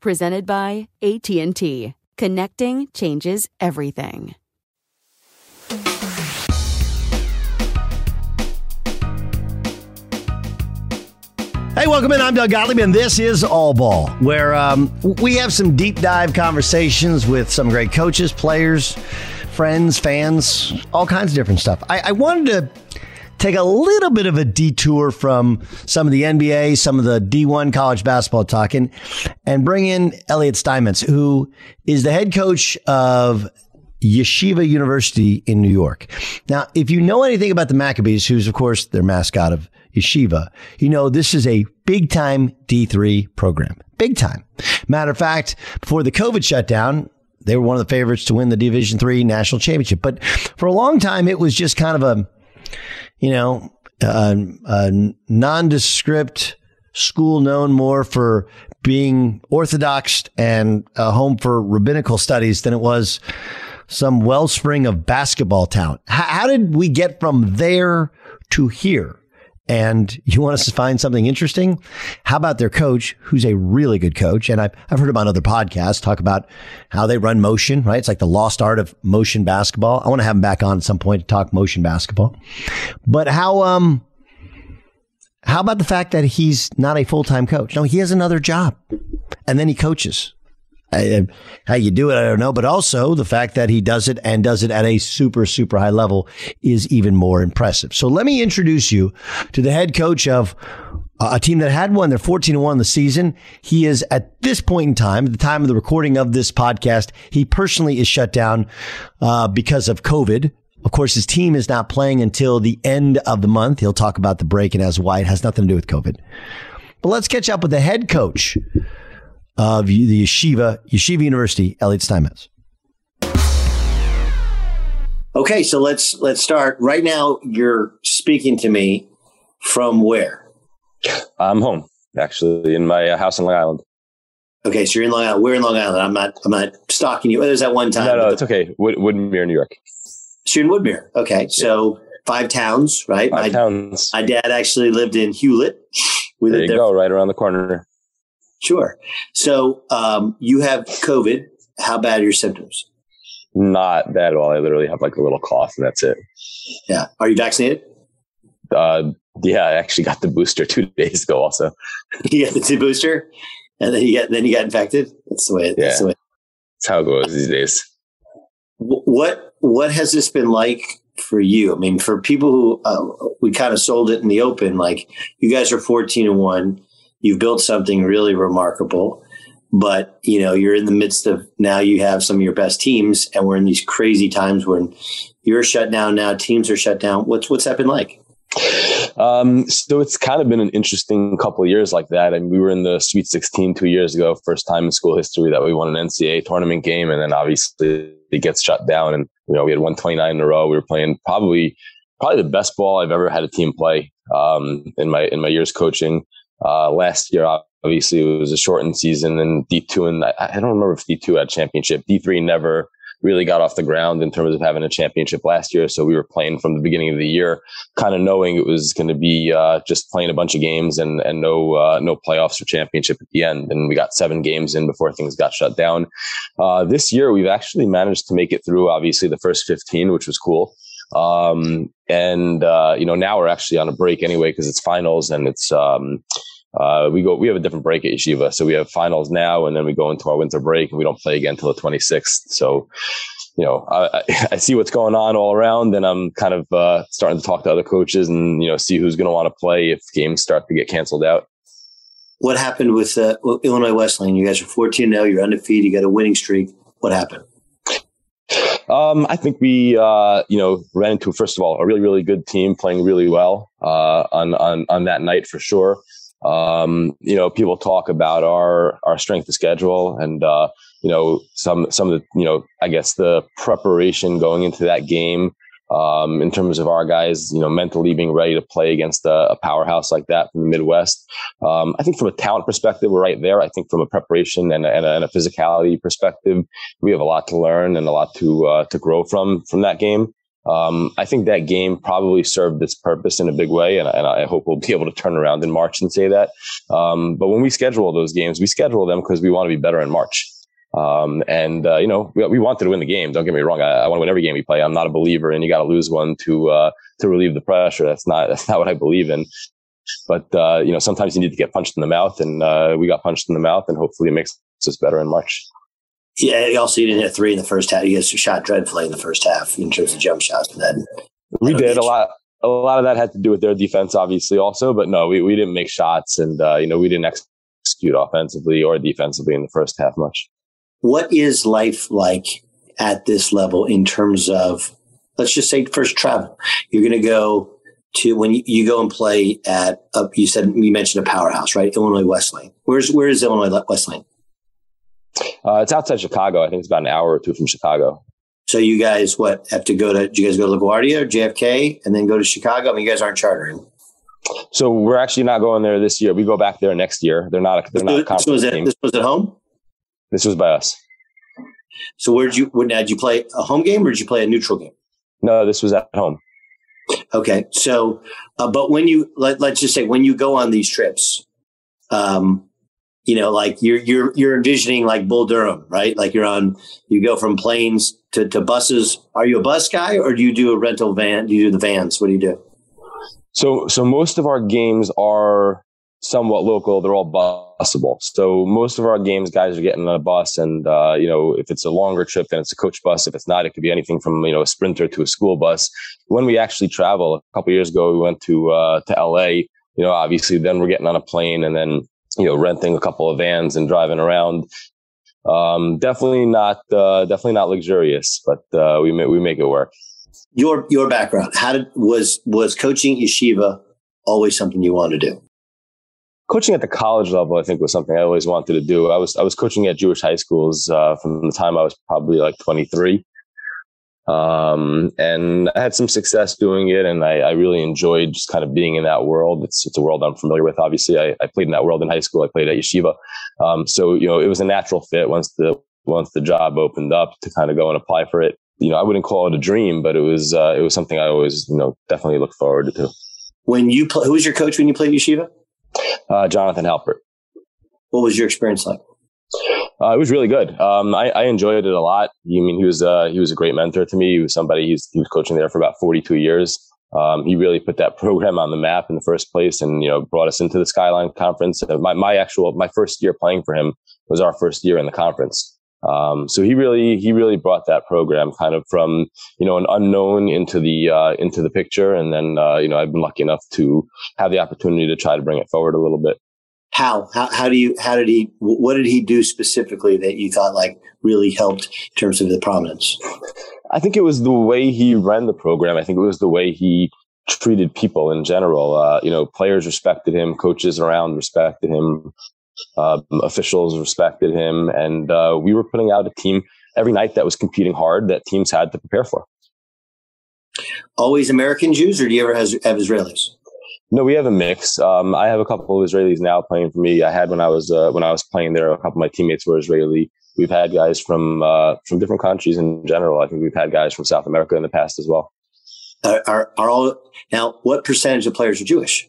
Presented by AT&T. Connecting changes everything. Hey, welcome in. I'm Doug Gottlieb, and this is All Ball, where um, we have some deep dive conversations with some great coaches, players, friends, fans, all kinds of different stuff. I, I wanted to take a little bit of a detour from some of the NBA, some of the D1 college basketball talking, and bring in Elliot Steinmetz, who is the head coach of Yeshiva University in New York. Now, if you know anything about the Maccabees, who's of course their mascot of Yeshiva, you know this is a big time D3 program. Big time. Matter of fact, before the COVID shutdown, they were one of the favorites to win the Division 3 national championship. But for a long time, it was just kind of a, you know, a, a nondescript school known more for being orthodox and a home for rabbinical studies than it was some wellspring of basketball talent. How, how did we get from there to here? And you want us to find something interesting, how about their coach, who's a really good coach? And I've, I've heard him on other podcasts talk about how they run motion, right? It's like the lost art of motion basketball. I want to have him back on at some point to talk motion basketball. But how, um, how about the fact that he's not a full time coach? No, he has another job and then he coaches. I, how you do it, I don't know. But also the fact that he does it and does it at a super, super high level is even more impressive. So let me introduce you to the head coach of a team that had won. They're 14 and 1 in the season. He is at this point in time, at the time of the recording of this podcast, he personally is shut down uh, because of COVID. Of course, his team is not playing until the end of the month. He'll talk about the break and as why it has nothing to do with COVID. But let's catch up with the head coach of the Yeshiva, Yeshiva University, Elliot Steinmetz. Okay, so let's let's start. Right now, you're speaking to me from where? I'm home, actually, in my uh, house in Long Island. Okay, so you're in Long Island. We're in Long Island. I'm not. I'm not stalking you. There's that one time. No, no, it's okay. Wood, Woodmere, New York. So you're in Woodmere. Okay, so five towns, right? Five my, towns. My dad actually lived in Hewlett. We there you there. go, right around the corner. Sure. So um, you have COVID. How bad are your symptoms? Not bad at all. I literally have like a little cough, and that's it. Yeah. Are you vaccinated? Uh, yeah, I actually got the booster two days ago. Also, you got the two booster, and then you got then you got infected. That's the way. That's yeah. the way. That's how it goes these days. What What has this been like for you? I mean, for people who uh, we kind of sold it in the open, like you guys are fourteen and one you've built something really remarkable but you know you're in the midst of now you have some of your best teams and we're in these crazy times when you're shut down now teams are shut down what's what's that been like um, so it's kind of been an interesting couple of years like that. I and mean, we were in the Sweet 16 two years ago, first time in school history that we won an NCAA tournament game, and then obviously it gets shut down. And you know, we had 129 in a row. We were playing probably probably the best ball I've ever had a team play um, in my in my years coaching. Uh, last year, obviously, it was a shortened season, and D2, and I, don't remember if D2 had championship. D3 never really got off the ground in terms of having a championship last year. So we were playing from the beginning of the year, kind of knowing it was going to be uh, just playing a bunch of games and and no uh, no playoffs or championship at the end. And we got seven games in before things got shut down. Uh, this year, we've actually managed to make it through. Obviously, the first fifteen, which was cool. Um, and, uh, you know, now we're actually on a break anyway, because it's finals and it's, um, uh, we go, we have a different break at Yeshiva. So we have finals now and then we go into our winter break and we don't play again until the 26th. So, you know, I, I, see what's going on all around and I'm kind of, uh, starting to talk to other coaches and, you know, see who's going to want to play if games start to get canceled out. what happened with uh, Illinois Wesleyan? You guys are 14 0, you're undefeated, you got a winning streak. What happened? Um, I think we, uh, you know, ran into first of all a really, really good team playing really well uh, on on on that night for sure. Um, you know, people talk about our our strength of schedule and uh, you know some some of the you know I guess the preparation going into that game um, in terms of our guys, you know, mentally being ready to play against a, a powerhouse like that from the Midwest. Um, I think from a talent perspective, we're right there. I think from a preparation and a, and a, and a physicality perspective, we have a lot to learn and a lot to uh, to grow from from that game. Um, I think that game probably served its purpose in a big way, and, and, I hope we'll be able to turn around in March and say that. Um, but when we schedule those games, we schedule them because we want to be better in March. Um, and uh, you know, we, we, wanted to win the game. Don't get me wrong. I, I want to win every game we play. I'm not a believer in you got to lose one to uh, to relieve the pressure. That's not that's not what I believe in. But uh, you know, sometimes you need to get punched in the mouth, and uh, we got punched in the mouth, and hopefully it makes us better in March. Yeah, also you didn't hit three in the first half. You guys shot dreadfully in the first half in terms of jump shots, but then we did a lot. A lot of that had to do with their defense, obviously, also. But no, we, we didn't make shots, and uh, you know we didn't execute offensively or defensively in the first half much what is life like at this level in terms of, let's just say first travel? You're going to go to when you, go and play at, a, you said, you mentioned a powerhouse, right? Illinois Wesleyan. Where's, where is Illinois Wesleyan? Uh, it's outside Chicago. I think it's about an hour or two from Chicago. So you guys, what, have to go to, do you guys go to LaGuardia or JFK and then go to Chicago? I mean, you guys aren't chartering. So we're actually not going there this year. We go back there next year. They're not. A, they're not. A this was at, this was at home. This was by us. So where did you, where, now, did you play a home game or did you play a neutral game? No, this was at home. Okay. So, uh, but when you, let, let's just say when you go on these trips, um, you know, like you're, you're, you're envisioning like Bull Durham, right? Like you're on, you go from planes to, to buses. Are you a bus guy or do you do a rental van? Do you do the vans? What do you do? So, so most of our games are somewhat local. They're all busable. So most of our games, guys are getting on a bus, and uh, you know, if it's a longer trip, then it's a coach bus. If it's not, it could be anything from you know a sprinter to a school bus. When we actually travel, a couple years ago, we went to uh, to LA. You know, obviously, then we're getting on a plane and then you know renting a couple of vans and driving around. Um, definitely not, uh, definitely not luxurious, but uh, we we make it work. Your your background, how did was was coaching yeshiva always something you wanted to do? Coaching at the college level, I think was something I always wanted to do. I was I was coaching at Jewish high schools uh, from the time I was probably like 23, um, and I had some success doing it, and I, I, really enjoyed just kind of being in that world. It's it's a world I'm familiar with. Obviously, I, I played in that world in high school. I played at yeshiva, um, so you know it was a natural fit once the once the job opened up to kind of go and apply for it. You know, I wouldn't call it a dream, but it was uh, it was something I always you know definitely looked forward to. When you play, who was your coach when you played yeshiva? Uh, Jonathan Halpert. What was your experience like? Uh, it was really good. Um, I, I, enjoyed it a lot. I mean, he was uh, he was a great mentor to me. He was somebody he's, he was coaching there for about 42 years. Um, he really put that program on the map in the first place, and you know brought us into the Skyline Conference. Uh, my my actual my first year playing for him was our first year in the conference. Um, so he really he really brought that program kind of from you know an unknown into the uh, into the picture, and then uh, you know I've been lucky enough to have the opportunity to try to bring it forward a little bit. How how how do you how did he what did he do specifically that you thought like really helped in terms of the prominence? I think it was the way he ran the program. I think it was the way he treated people in general. Uh, you know, players respected him, coaches around respected him. Uh, officials respected him, and uh, we were putting out a team every night that was competing hard that teams had to prepare for. Always American Jews, or do you ever have, have Israelis? No, we have a mix. Um, I have a couple of Israelis now playing for me. I had when I was uh, when I was playing there. A couple of my teammates were Israeli. We've had guys from uh, from different countries in general. I think we've had guys from South America in the past as well. Are, are, are all now? What percentage of players are Jewish?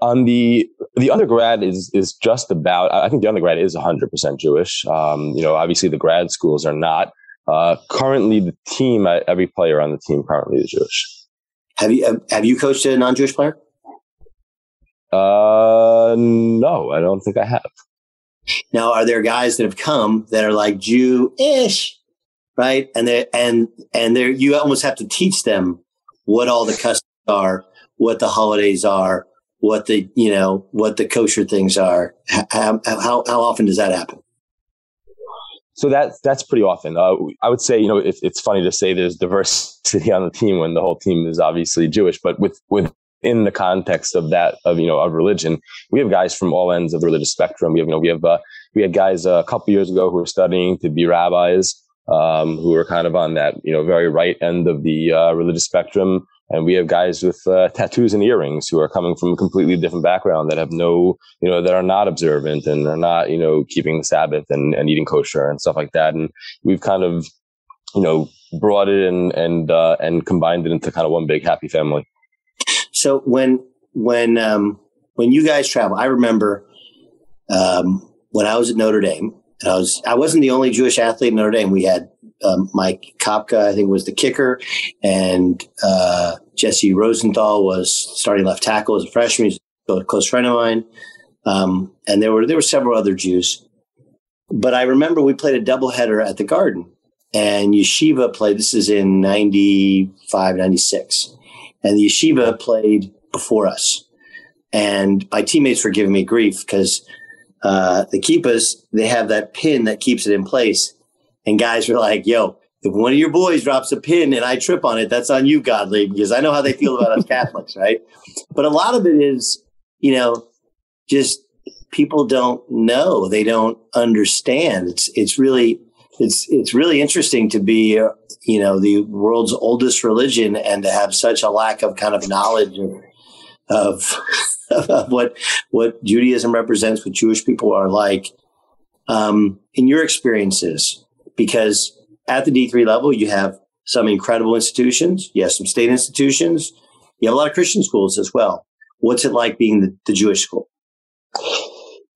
On the the undergrad is is just about. I think the undergrad is 100 percent Jewish. Um, you know, obviously the grad schools are not. Uh, currently, the team, uh, every player on the team currently is Jewish. Have you have you coached a non Jewish player? Uh, no, I don't think I have. Now, are there guys that have come that are like Jew-ish, right? And they and and they you almost have to teach them what all the customs are, what the holidays are, what the you know what the kosher things are. How how, how often does that happen? So that's that's pretty often. Uh, I would say, you know, it, it's funny to say there's diversity on the team when the whole team is obviously Jewish, but with within the context of that of you know of religion, we have guys from all ends of the religious spectrum. We have you know we have uh, we had guys uh, a couple years ago who were studying to be rabbis, um, who are kind of on that you know very right end of the uh, religious spectrum. And we have guys with uh, tattoos and earrings who are coming from a completely different background that have no, you know, that are not observant and are not, you know, keeping the Sabbath and, and eating kosher and stuff like that. And we've kind of, you know, brought it and and uh, and combined it into kind of one big happy family. So when when um, when you guys travel, I remember um, when I was at Notre Dame. I was I wasn't the only Jewish athlete in Notre Dame. We had um, Mike Kopka, I think, was the kicker, and uh, Jesse Rosenthal was starting left tackle as a freshman. He's a close friend of mine, um, and there were there were several other Jews. But I remember we played a doubleheader at the Garden, and Yeshiva played. This is in 95, 96. and the Yeshiva played before us, and my teammates were giving me grief because uh, the kippahs they have that pin that keeps it in place and guys were like, yo, if one of your boys drops a pin and I trip on it, that's on you, Godly, because I know how they feel about us Catholics, right? But a lot of it is, you know, just people don't know, they don't understand. It's it's really it's it's really interesting to be, you know, the world's oldest religion and to have such a lack of kind of knowledge of of, what what Judaism represents, what Jewish people are like. Um, in your experiences, because at the D3 level, you have some incredible institutions, you have some state institutions, you have a lot of Christian schools as well. What's it like being the, the Jewish school?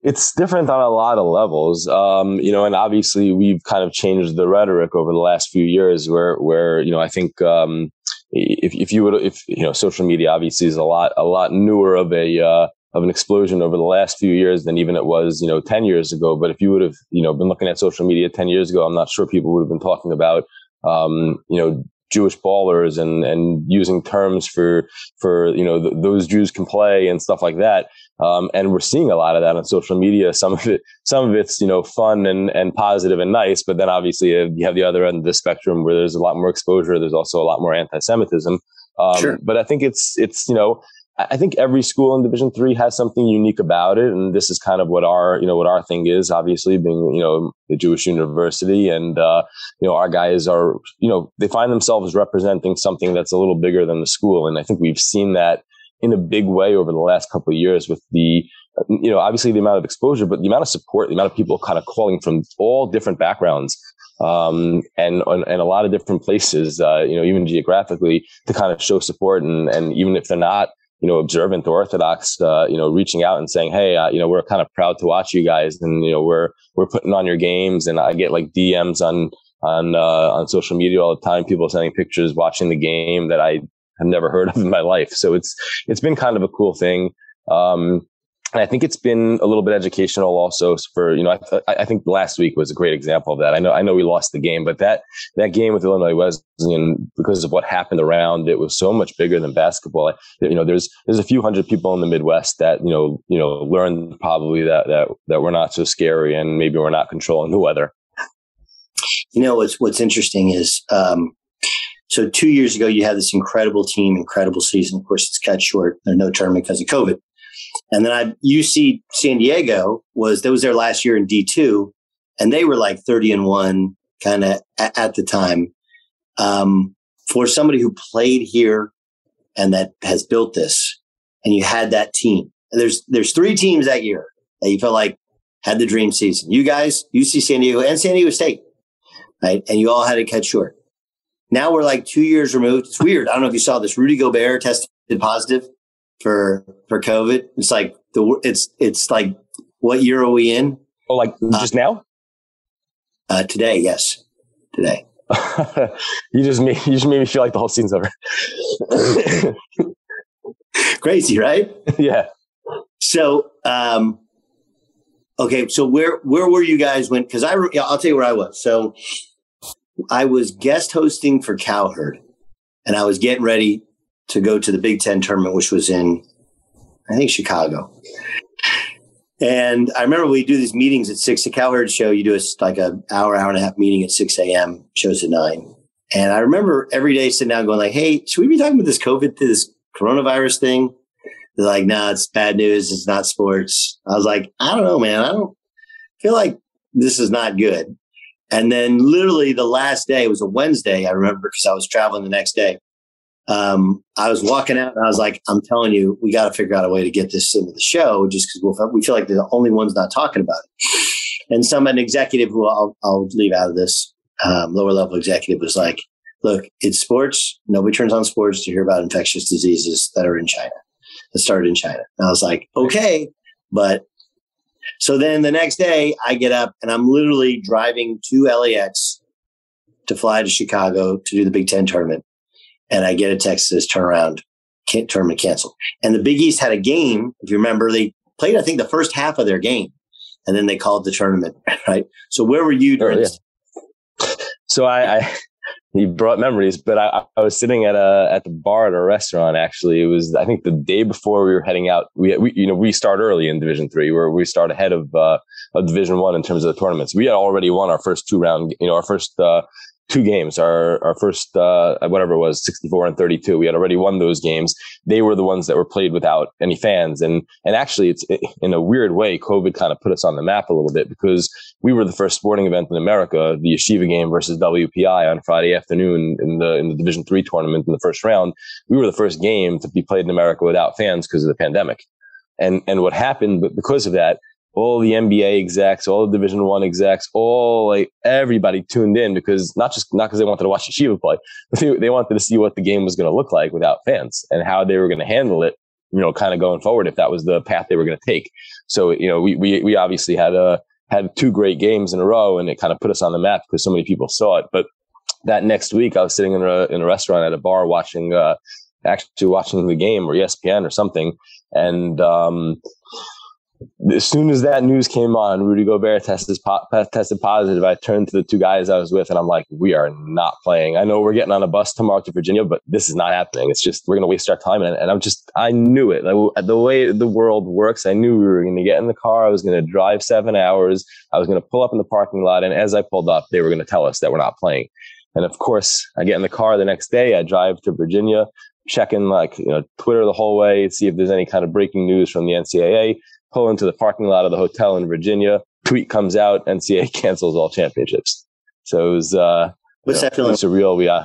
It's different on a lot of levels, um, you know, and obviously we've kind of changed the rhetoric over the last few years. Where, where you know, I think um, if if you would, if you know, social media obviously is a lot a lot newer of a uh, of an explosion over the last few years than even it was, you know, 10 years ago. But if you would have, you know, been looking at social media 10 years ago, I'm not sure people would have been talking about, um, you know, Jewish ballers and, and using terms for, for, you know, th- those Jews can play and stuff like that. Um, and we're seeing a lot of that on social media. Some of it, some of it's, you know, fun and, and positive and nice. But then obviously you have the other end of the spectrum where there's a lot more exposure. There's also a lot more anti-Semitism. Um, sure. but I think it's, it's, you know, I think every school in Division three has something unique about it, and this is kind of what our you know what our thing is. Obviously, being you know the Jewish university, and uh, you know our guys are you know they find themselves representing something that's a little bigger than the school, and I think we've seen that in a big way over the last couple of years with the you know obviously the amount of exposure, but the amount of support, the amount of people kind of calling from all different backgrounds. Um, and and a lot of different places, uh, you know, even geographically, to kind of show support, and and even if they're not you know, observant or Orthodox, uh, you know, reaching out and saying, Hey, uh, you know, we're kind of proud to watch you guys and, you know, we're, we're putting on your games. And I get like DMs on, on, uh, on social media all the time, people sending pictures, watching the game that I have never heard of in my life. So it's, it's been kind of a cool thing. Um, and I think it's been a little bit educational also for, you know, I, I, think last week was a great example of that. I know, I know we lost the game, but that, that game with Illinois Wesleyan, because of what happened around it was so much bigger than basketball. You know, there's, there's a few hundred people in the Midwest that, you know, you know, learned probably that, that, that we're not so scary and maybe we're not controlling the weather. You know, what's, what's interesting is, um, so two years ago, you had this incredible team, incredible season. Of course, it's cut short. There's no tournament because of COVID. And then I UC San Diego was that was their last year in D two, and they were like thirty and one kind of at, at, the time. Um, for somebody who played here and that has built this, and you had that team. There's there's three teams that year that you felt like had the dream season. You guys, UC San Diego and San Diego State, right? And you all had to cut short. Now we're like two years removed. It's weird. I don't know if you saw this. Rudy Gobert tested positive for for COVID. It's like the it's it's like what year are we in? Oh, like just uh, now? Uh, today, yes, today. you just made you just made me feel like the whole scene's over. Crazy, right? Yeah. So, um, okay, so where where were you guys when? Because I I'll tell you where I was. So, I was guest hosting for Cowherd, and I was getting ready to go to the Big Ten tournament, which was in I think Chicago. And I remember we do these meetings at six. The Cowherd show, you do a, like an hour, hour and a half meeting at 6 a.m., shows at nine. And I remember every day sitting down going like, Hey, should we be talking about this COVID, this coronavirus thing? They're like, no, nah, it's bad news. It's not sports. I was like, I don't know, man. I don't feel like this is not good. And then literally the last day was a Wednesday. I remember because I was traveling the next day um, I was walking out and I was like, I'm telling you, we got to figure out a way to get this into the show just because we'll, we feel like they're the only ones not talking about it. And some an executive who I'll, I'll leave out of this um, lower level executive was like, look, it's sports. Nobody turns on sports to hear about infectious diseases that are in China, that started in China. And I was like, okay, but so then the next day I get up and I'm literally driving to LAX to fly to Chicago to do the Big Ten tournament and I get a text that says turn around, can't, tournament canceled. And the Big East had a game. If you remember, they played, I think, the first half of their game, and then they called the tournament. Right. So where were you during? Oh, yeah. So I, I, you brought memories, but I, I, was sitting at a at the bar at a restaurant. Actually, it was I think the day before we were heading out. We, we you know we start early in Division Three, where we start ahead of uh, of Division One in terms of the tournaments. We had already won our first two round, you know, our first uh, two games. Our our first uh, whatever it was, 64 and 32. We had already won those games. They were the ones that were played without any fans. And and actually, it's it, in a weird way, COVID kind of put us on the map a little bit because we were the first sporting event in America, the Yeshiva game versus WPI on Friday afternoon in the in the Division three tournament in the first round. We were the first game to be played in America without fans because of the pandemic. And and what happened because of that all the NBA execs, all the Division One execs, all like everybody tuned in because not just not because they wanted to watch Yeshiva play, but they, they wanted to see what the game was going to look like without fans and how they were going to handle it. You know, kind of going forward if that was the path they were going to take. So you know, we we we obviously had a uh, had two great games in a row, and it kind of put us on the map because so many people saw it. But that next week, I was sitting in a in a restaurant at a bar watching. Uh, actually watching the game or ESPN or something. And, um, as soon as that news came on, Rudy Gobert tested tested positive. I turned to the two guys I was with, and I'm like, "We are not playing. I know we're getting on a bus tomorrow to Virginia, but this is not happening. It's just we're going to waste our time." And, and I'm just, I knew it. Like, the way the world works, I knew we were going to get in the car. I was going to drive seven hours. I was going to pull up in the parking lot, and as I pulled up, they were going to tell us that we're not playing. And of course, I get in the car the next day. I drive to Virginia, checking like you know Twitter the whole way, see if there's any kind of breaking news from the NCAA pull into the parking lot of the hotel in Virginia. Tweet comes out, NCAA cancels all championships. So it was, uh, what's that feeling? Surreal. We, uh,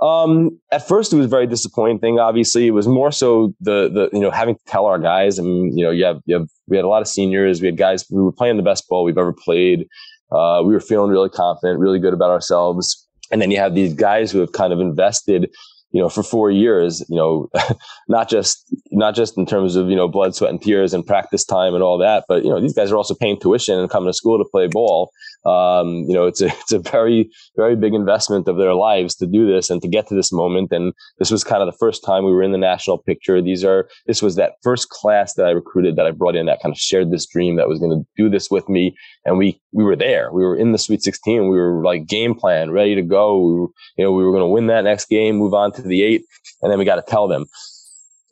um, at first it was very disappointing. Thing, obviously, it was more so the the you know having to tell our guys. I mean, you know, you have, you have we had a lot of seniors. We had guys. We were playing the best ball we've ever played. Uh, we were feeling really confident, really good about ourselves. And then you have these guys who have kind of invested you know, for four years, you know, not just, not just in terms of, you know, blood, sweat and tears and practice time and all that, but, you know, these guys are also paying tuition and coming to school to play ball. Um, you know, it's a, it's a very, very big investment of their lives to do this and to get to this moment. And this was kind of the first time we were in the national picture. These are, this was that first class that I recruited that I brought in that kind of shared this dream that was going to do this with me. And we, we were there. We were in the Sweet 16. We were like game plan, ready to go. We were, you know, we were going to win that next game, move on to the eight, and then we got to tell them.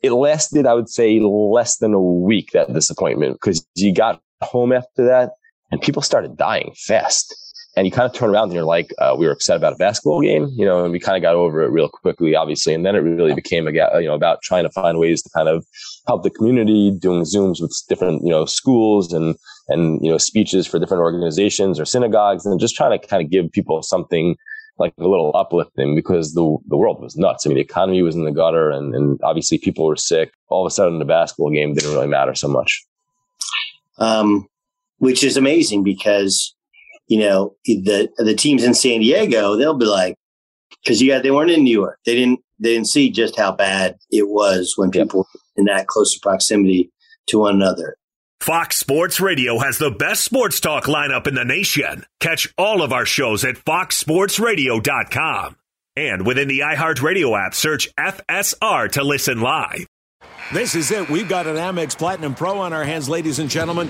It lasted, I would say, less than a week, that disappointment, because you got home after that and people started dying fast. And you kind of turn around and you're like, uh, we were upset about a basketball game, you know, and we kind of got over it real quickly, obviously. And then it really became a, you know, about trying to find ways to kind of help the community, doing Zooms with different, you know, schools and, and, you know, speeches for different organizations or synagogues and just trying to kind of give people something like a little uplifting because the the world was nuts. I mean, the economy was in the gutter, and, and obviously people were sick. All of a sudden, the basketball game didn't really matter so much. Um, which is amazing because you know the the teams in San Diego they'll be like because you got they weren't in New York they didn't they didn't see just how bad it was when people yep. in that closer proximity to one another. Fox Sports Radio has the best sports talk lineup in the nation. Catch all of our shows at foxsportsradio.com. And within the iHeartRadio app, search FSR to listen live. This is it. We've got an Amex Platinum Pro on our hands, ladies and gentlemen.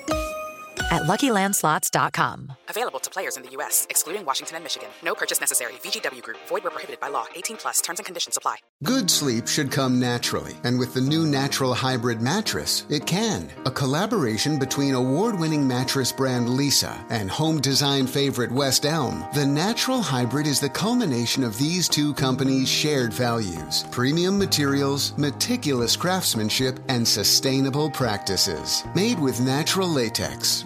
at LuckyLandSlots.com. Available to players in the U.S., excluding Washington and Michigan. No purchase necessary. VGW Group. Void where prohibited by law. 18 plus. Terms and conditions apply. Good sleep should come naturally, and with the new Natural Hybrid mattress, it can. A collaboration between award-winning mattress brand Leesa and home design favorite West Elm, the Natural Hybrid is the culmination of these two companies' shared values: premium materials, meticulous craftsmanship, and sustainable practices. Made with natural latex,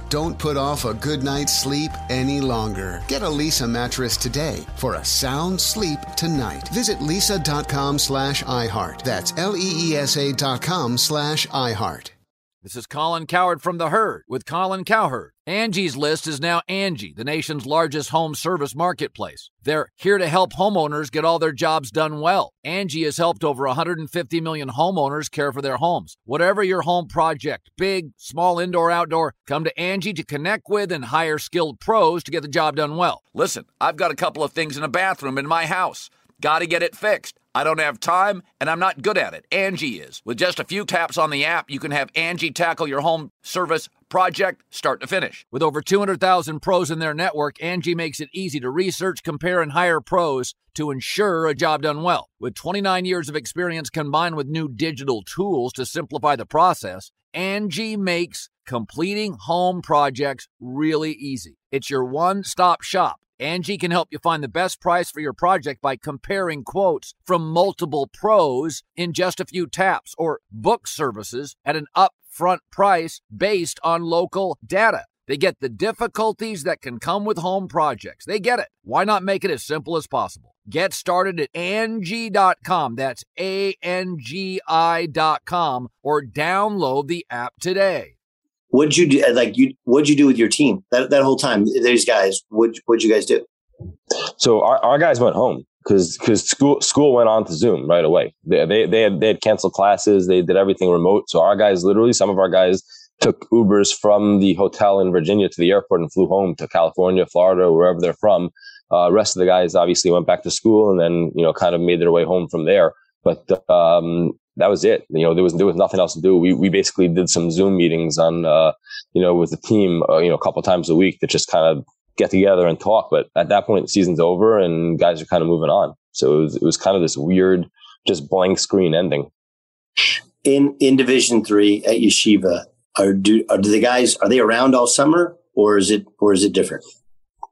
Don't put off a good night's sleep any longer. Get a Leesa mattress today for a sound sleep tonight. Visit leesa.com slash iHeart. That's L E E S A dot com slash iHeart. This is Colin Cowherd from The Herd with Colin Cowherd. Angie's List is now Angie, the nation's largest home service marketplace. They're here to help homeowners get all their jobs done well. Angie has helped over 150 million homeowners care for their homes. Whatever your home project, big, small, indoor, outdoor, come to Angie to connect with and hire skilled pros to get the job done well. Listen, I've got a couple of things in a bathroom in my house. Got to get it fixed. I don't have time and I'm not good at it. Angie is. With just a few taps on the app, you can have Angie tackle your home service project start to finish. With over 200,000 pros in their network, Angie makes it easy to research, compare, and hire pros to ensure a job done well. With 29 years of experience combined with new digital tools to simplify the process, Angie makes completing home projects really easy. It's your one stop shop. Angie can help you find the best price for your project by comparing quotes from multiple pros in just a few taps or book services at an upfront price based on local data. They get the difficulties that can come with home projects. They get it. Why not make it as simple as possible? Get started at Angie.com. That's A N G I.com or download the app today what'd you do? Uh, like you, what'd you do with your team that, that whole time? These guys, what what'd you guys do? So our, our guys went home because because school school went on to Zoom right away. They, they they had they had canceled classes. They did everything remote. So our guys, literally, some of our guys took Ubers from the hotel in Virginia to the airport and flew home to California, Florida, wherever they're from. Uh, rest of the guys obviously went back to school and then you know kind of made their way home from there. But um, that was it. You know, there was there was nothing else to do. We we basically did some Zoom meetings on, uh, you know, with the team, uh, you know, a couple times a week that just kind of get together and talk. But at that point, the season's over and guys are kind of moving on. So it was, it was kind of this weird, just blank screen ending. In in Division Three at Yeshiva, are do are the guys are they around all summer or is it or is it different?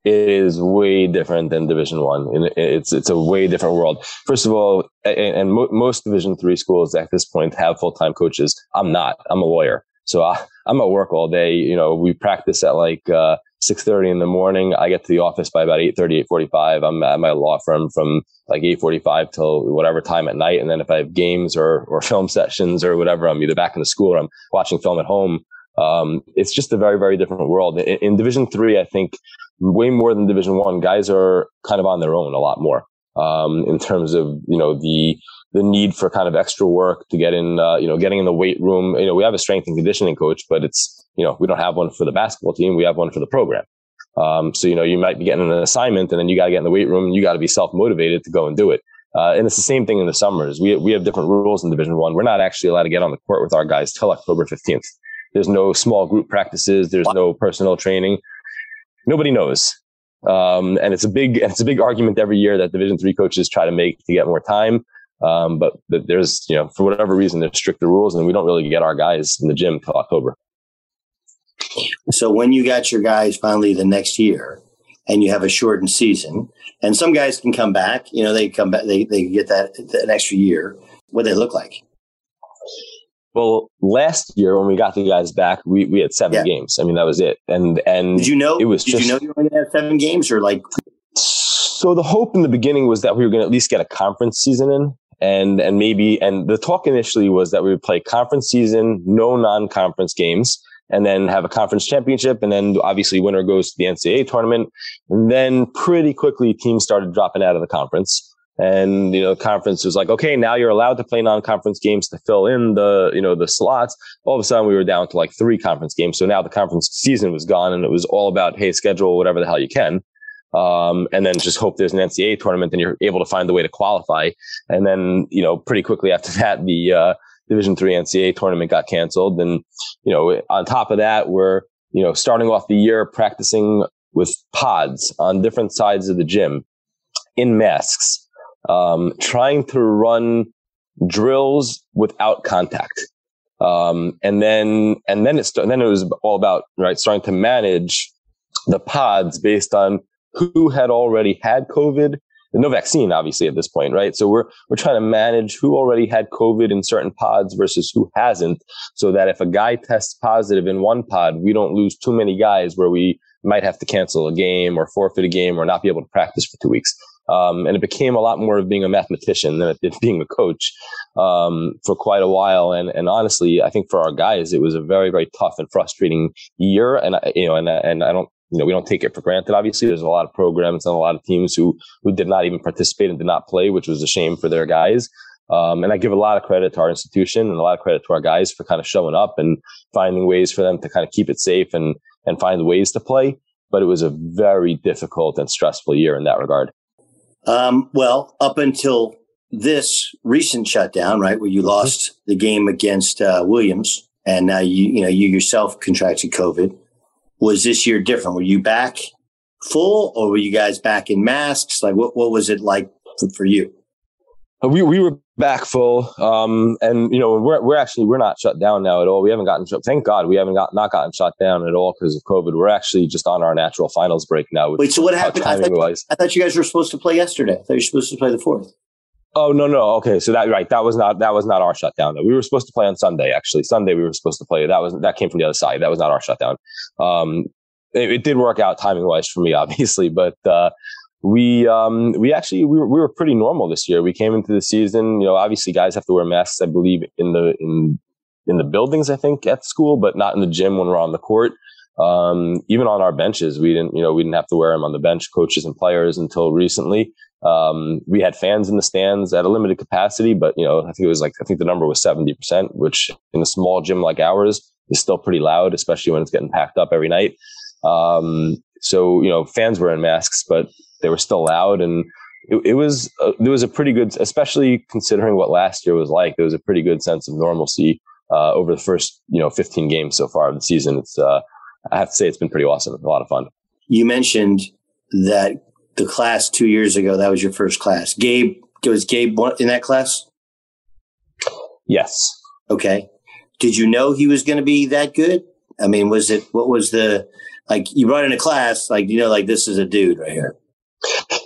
it is way different than Division One. It's it's a way different world. First of all, and, and mo- most Division Three schools at this point have full time coaches. I'm not. I'm a lawyer, so I, I'm at work all day. You know, we practice at like uh, six thirty in the morning. I get to the office by about 8.30, 8.45. I'm at my law firm from like eight forty five till whatever time at night. And then if I have games or or film sessions or whatever, I'm either back in the school or I'm watching film at home. Um, it's just a very, very different world. In, in Division Three, I think way more than Division One. Guys are kind of on their own a lot more um, in terms of you know the the need for kind of extra work to get in, uh, you know, getting in the weight room. You know, we have a strength and conditioning coach, but it's you know we don't have one for the basketball team. We have one for the program. Um, so you know you might be getting an assignment, and then you got to get in the weight room, and you got to be self motivated to go and do it. Uh, and it's the same thing in the summers. We we have different rules in Division One. We're not actually allowed to get on the court with our guys till October fifteenth. There's no small group practices. There's no personal training nobody knows. Um, and it's a big, it's a big argument every year that Division three coaches try to make to get more time. Um, but, but there's, you know, for whatever reason, there's stricter rules and we don't really get our guys in the gym till October. So when you got your guys finally the next year and you have a shortened season and some guys can come back, you know, they come back, they, they get that, that extra year. What they look like? Well, last year when we got the guys back, we, we had seven yeah. games. I mean, that was it. And and did you know it was did just, you know you were going to have seven games or like? So the hope in the beginning was that we were going to at least get a conference season in, and and maybe and the talk initially was that we would play conference season, no non-conference games, and then have a conference championship, and then obviously winner goes to the NCAA tournament, and then pretty quickly teams started dropping out of the conference. And, you know, conference was like, okay, now you're allowed to play non-conference games to fill in the, you know, the slots. All of a sudden we were down to like three conference games. So now the conference season was gone and it was all about, hey, schedule whatever the hell you can. Um, and then just hope there's an NCAA tournament and you're able to find the way to qualify. And then, you know, pretty quickly after that, the, uh, Division three NCAA tournament got canceled. And, you know, on top of that, we're, you know, starting off the year practicing with pods on different sides of the gym in masks um, trying to run drills without contact. Um, and then, and then it's, then it was all about, right, starting to manage the pods based on who had already had COVID. No vaccine, obviously, at this point, right? So we're, we're trying to manage who already had COVID in certain pods versus who hasn't. So that if a guy tests positive in one pod, we don't lose too many guys where we might have to cancel a game or forfeit a game or not be able to practice for two weeks. Um, and it became a lot more of being a mathematician than it being a coach um, for quite a while. And and honestly, I think for our guys, it was a very very tough and frustrating year. And you know, and and I don't. You know, we don't take it for granted. Obviously, there's a lot of programs and a lot of teams who who did not even participate and did not play, which was a shame for their guys. Um, and I give a lot of credit to our institution and a lot of credit to our guys for kind of showing up and finding ways for them to kind of keep it safe and and find ways to play. But it was a very difficult and stressful year in that regard. Um, well, up until this recent shutdown, right, where you mm-hmm. lost the game against uh, Williams, and now you you know you yourself contracted COVID. Was this year different? Were you back full, or were you guys back in masks? Like, what what was it like for, for you? Uh, we we were back full, um, and you know we're we're actually we're not shut down now at all. We haven't gotten shut. Thank God we haven't got not gotten shut down at all because of COVID. We're actually just on our natural finals break now. Wait, so what happened? I thought, I thought you guys were supposed to play yesterday. I thought you were supposed to play the fourth. Oh no no okay so that right that was not that was not our shutdown. We were supposed to play on Sunday actually Sunday we were supposed to play that was that came from the other side that was not our shutdown. Um, it, it did work out timing wise for me obviously, but uh, we um we actually we were, we were pretty normal this year. We came into the season, you know, obviously guys have to wear masks, I believe, in the in in the buildings, I think, at school, but not in the gym when we're on the court. Um, even on our benches, we didn't, you know, we didn't have to wear them on the bench, coaches and players until recently. Um, we had fans in the stands at a limited capacity, but you know, I think it was like I think the number was seventy percent, which in a small gym like ours is still pretty loud, especially when it's getting packed up every night. Um, so you know, fans were in masks, but they were still loud and it, it was uh, there was a pretty good especially considering what last year was like there was a pretty good sense of normalcy uh, over the first you know 15 games so far of the season it's uh, i have to say it's been pretty awesome a lot of fun you mentioned that the class two years ago that was your first class gabe was gabe in that class yes okay did you know he was going to be that good i mean was it what was the like you brought in a class like you know like this is a dude right here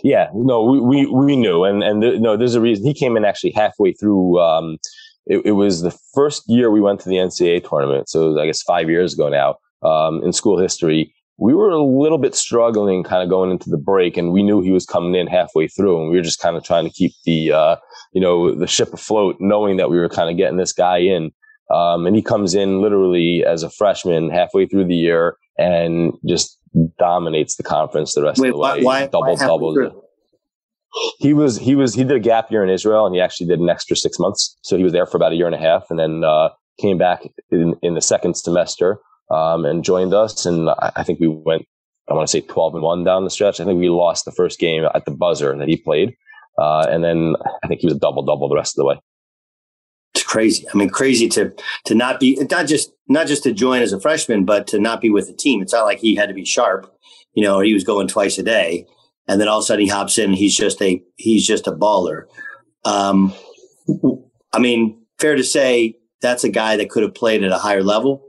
yeah, no, we, we, we knew. And, and th- no, there's a reason he came in actually halfway through. Um, it, it, was the first year we went to the NCAA tournament. So I guess five years ago now, um, in school history, we were a little bit struggling kind of going into the break and we knew he was coming in halfway through and we were just kind of trying to keep the, uh, you know, the ship afloat, knowing that we were kind of getting this guy in. Um, and he comes in literally as a freshman halfway through the year and just dominates the conference the rest Wait, of the way. Why, double doubles. He was he was he did a gap year in Israel and he actually did an extra six months. So he was there for about a year and a half and then uh, came back in, in the second semester um, and joined us. And I, think we went I want to say twelve and one down the stretch. I think we lost the first game at the buzzer that he played. Uh, and then I think he was a double double the rest of the way it's crazy. I mean, crazy to to not be not just not just to join as a freshman, but to not be with the team. It's not like he had to be sharp, you know, he was going twice a day, and then all of a sudden he hops in he's just a he's just a baller. Um, I mean, fair to say that's a guy that could have played at a higher level.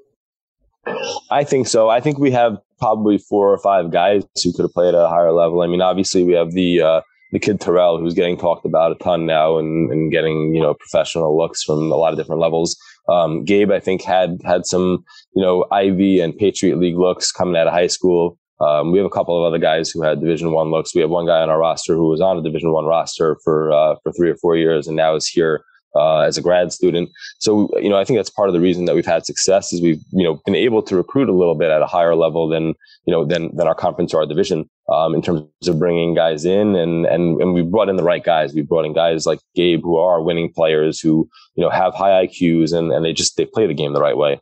I think so. I think we have probably four or five guys who could have played at a higher level. I mean, obviously we have the uh, the kid Turell, who's getting talked about a ton now and, and getting you know professional looks from a lot of different levels. Um, Gabe, I think, had had some you know Ivy and Patriot League looks coming out of high school. Um, we have a couple of other guys who had Division One looks. We have one guy on our roster who was on a Division One roster for uh, for three or four years, and now is here uh, as a grad student. So, you know, I think that's part of the reason that we've had success is we've, you know, been able to recruit a little bit at a higher level than, you know, than, than our conference or our division, um, in terms of bringing guys in and, and, and we brought in the right guys. We brought in guys like Gabe who are winning players who, you know, have high IQs and, and they just, they play the game the right way.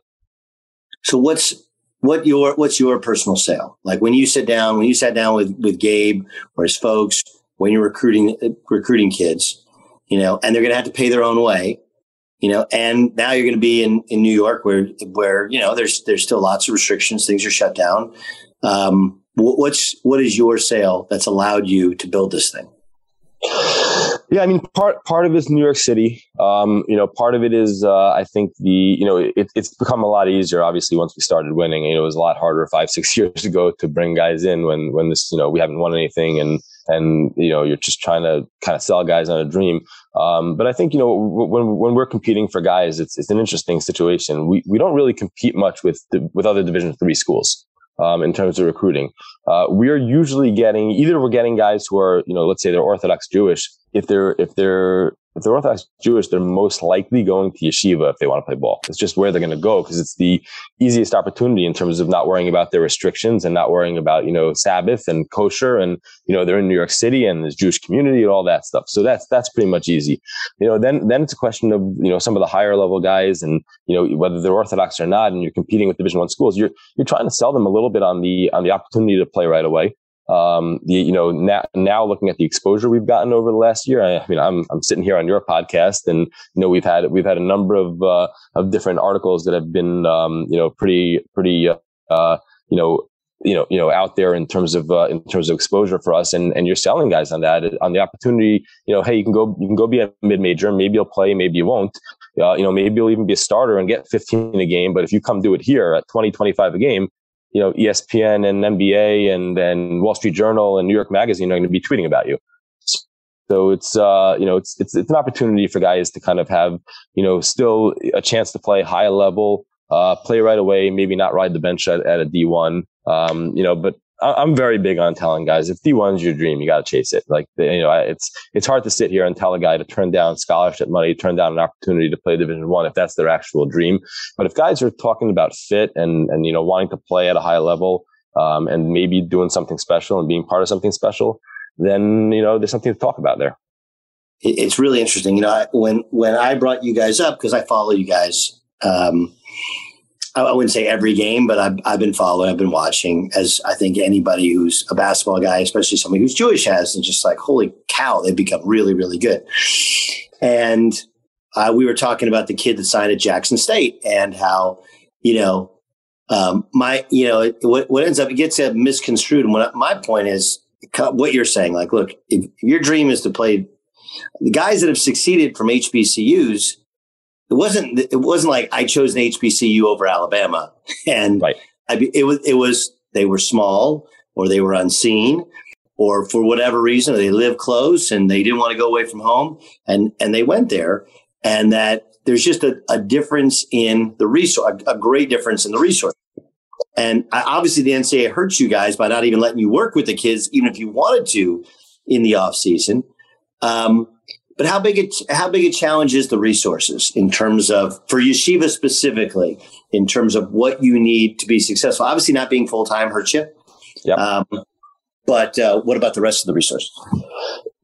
So what's, what your, what's your personal sale? Like when you sit down, when you sat down with, with Gabe or his folks, when you're recruiting, recruiting kids, you know, and they're going to have to pay their own way, you know, and now you're going to be in, in New York where, where, you know, there's, there's still lots of restrictions. Things are shut down. Um, what's, what is your sale that's allowed you to build this thing? Yeah, I mean, part part of it is New York City. Um, you know, part of it is uh, I think the you know it, it's become a lot easier. Obviously, once we started winning, you know, it was a lot harder five six years ago to bring guys in when when this you know we haven't won anything and and you know you're just trying to kind of sell guys on a dream. Um, but I think you know when when we're competing for guys, it's it's an interesting situation. We we don't really compete much with with other Division three schools um, in terms of recruiting. Uh, we are usually getting either we're getting guys who are you know let's say they're Orthodox Jewish. If they're if they're if they're Orthodox Jewish, they're most likely going to yeshiva if they want to play ball. It's just where they're going to go because it's the easiest opportunity in terms of not worrying about their restrictions and not worrying about, you know, Sabbath and kosher. And, you know, they're in New York City and there's Jewish community and all that stuff. So that's, that's pretty much easy. You know, then, then it's a question of, you know, some of the higher level guys and, you know, whether they're Orthodox or not, and you're competing with Division one schools, you're, you're trying to sell them a little bit on the, on the opportunity to play right away. Um, the, you know, now, now looking at the exposure we've gotten over the last year, I, I, mean, I'm, I'm sitting here on your podcast and, you know, we've had, we've had a number of, uh, of different articles that have been, um, you know, pretty, pretty, uh, you know, you know, you know, out there in terms of, uh, in terms of exposure for us and, and you're selling guys on that, on the opportunity, you know, hey, you can go, you can go be a mid major, maybe you'll play, maybe you won't. Uh, you know, maybe you'll even be a starter and get 15 a game. But if you come do it here at 20, 25 a game, you know, ESPN and NBA and, and Wall Street Journal and New York Magazine are going to be tweeting about you. So it's, uh, you know, it's, it's, it's an opportunity for guys to kind of have, you know, still a chance to play high level, uh, play right away, maybe not ride the bench at, at a D1. Um, you know, but I'm very big on telling guys if D1 is your dream, you got to chase it. Like, you know, it's, it's hard to sit here and tell a guy to turn down scholarship money, turn down an opportunity to play division one if that's their actual dream. But if guys are talking about fit and, and, you know, wanting to play at a high level, um, and maybe doing something special and being part of something special, then, you know, there's something to talk about there. It's really interesting. You know, when, when I brought you guys up, cause I follow you guys, um, I wouldn't say every game, but I've, I've been following, I've been watching, as I think anybody who's a basketball guy, especially somebody who's Jewish, has, and just like, holy cow, they've become really, really good. And uh, we were talking about the kid that signed at Jackson State and how, you know, um, my, you know, what, what ends up, it gets uh, misconstrued. And what my point is what you're saying, like, look, if your dream is to play the guys that have succeeded from HBCUs, it wasn't it wasn't like I chose an HBCU over Alabama, and right. I, it was it was they were small or they were unseen or for whatever reason they live close and they didn't want to go away from home. And and they went there and that there's just a, a difference in the resource a, a, great difference in the resource and I, obviously the ncaa hurts you guys by not even letting you work with the kids even if you wanted to in the off season. Um, but how big a, how big a challenge is the resources in terms of for yeshiva specifically in terms of what you need to be successful? Obviously, not being full time hurts you. Yeah. Um, but uh, what about the rest of the resources?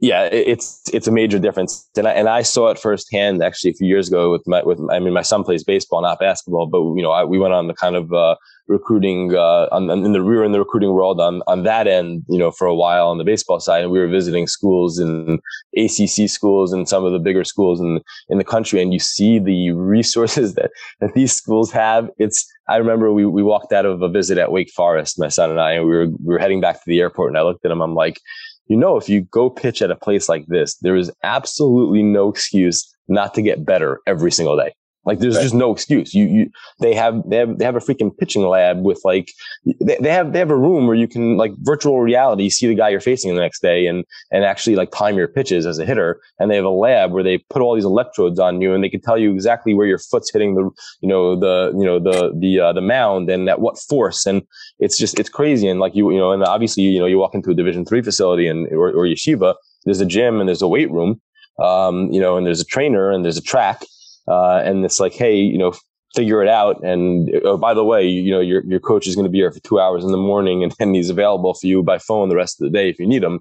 Yeah, it's it's a major difference, and I, and I saw it firsthand actually a few years ago with my with I mean my son plays baseball, not basketball, but you know I, we went on the kind of uh, recruiting uh, on, in the we were in the recruiting world on on that end, you know, for a while on the baseball side, and we were visiting schools and ACC schools and some of the bigger schools in in the country, and you see the resources that that these schools have. It's I remember we we walked out of a visit at Wake Forest, my son and I, and we were we were heading back to the airport, and I looked at him, I'm like you know, if you go pitch at a place like this, there is absolutely no excuse not to get better every single day. Like there's right. just no excuse. You, you, they have, they have, they have a freaking pitching lab with like, they, they have, they have a room where you can like virtual reality see the guy you're facing the next day and, and actually like time your pitches as a hitter. And they have a lab where they put all these electrodes on you and they can tell you exactly where your foot's hitting the, you know, the, you know, the, the, uh, the mound and at what force. And it's just, it's crazy. And like you, you know, and obviously, you know, you walk into a division three facility and, or, or yeshiva, there's a gym and there's a weight room. Um, you know, and there's a trainer and there's a track uh, and it's like, hey, you know, figure it out. And oh, by the way, you know, your your coach is going to be here for two hours in the morning, and, and he's available for you by phone the rest of the day if you need him.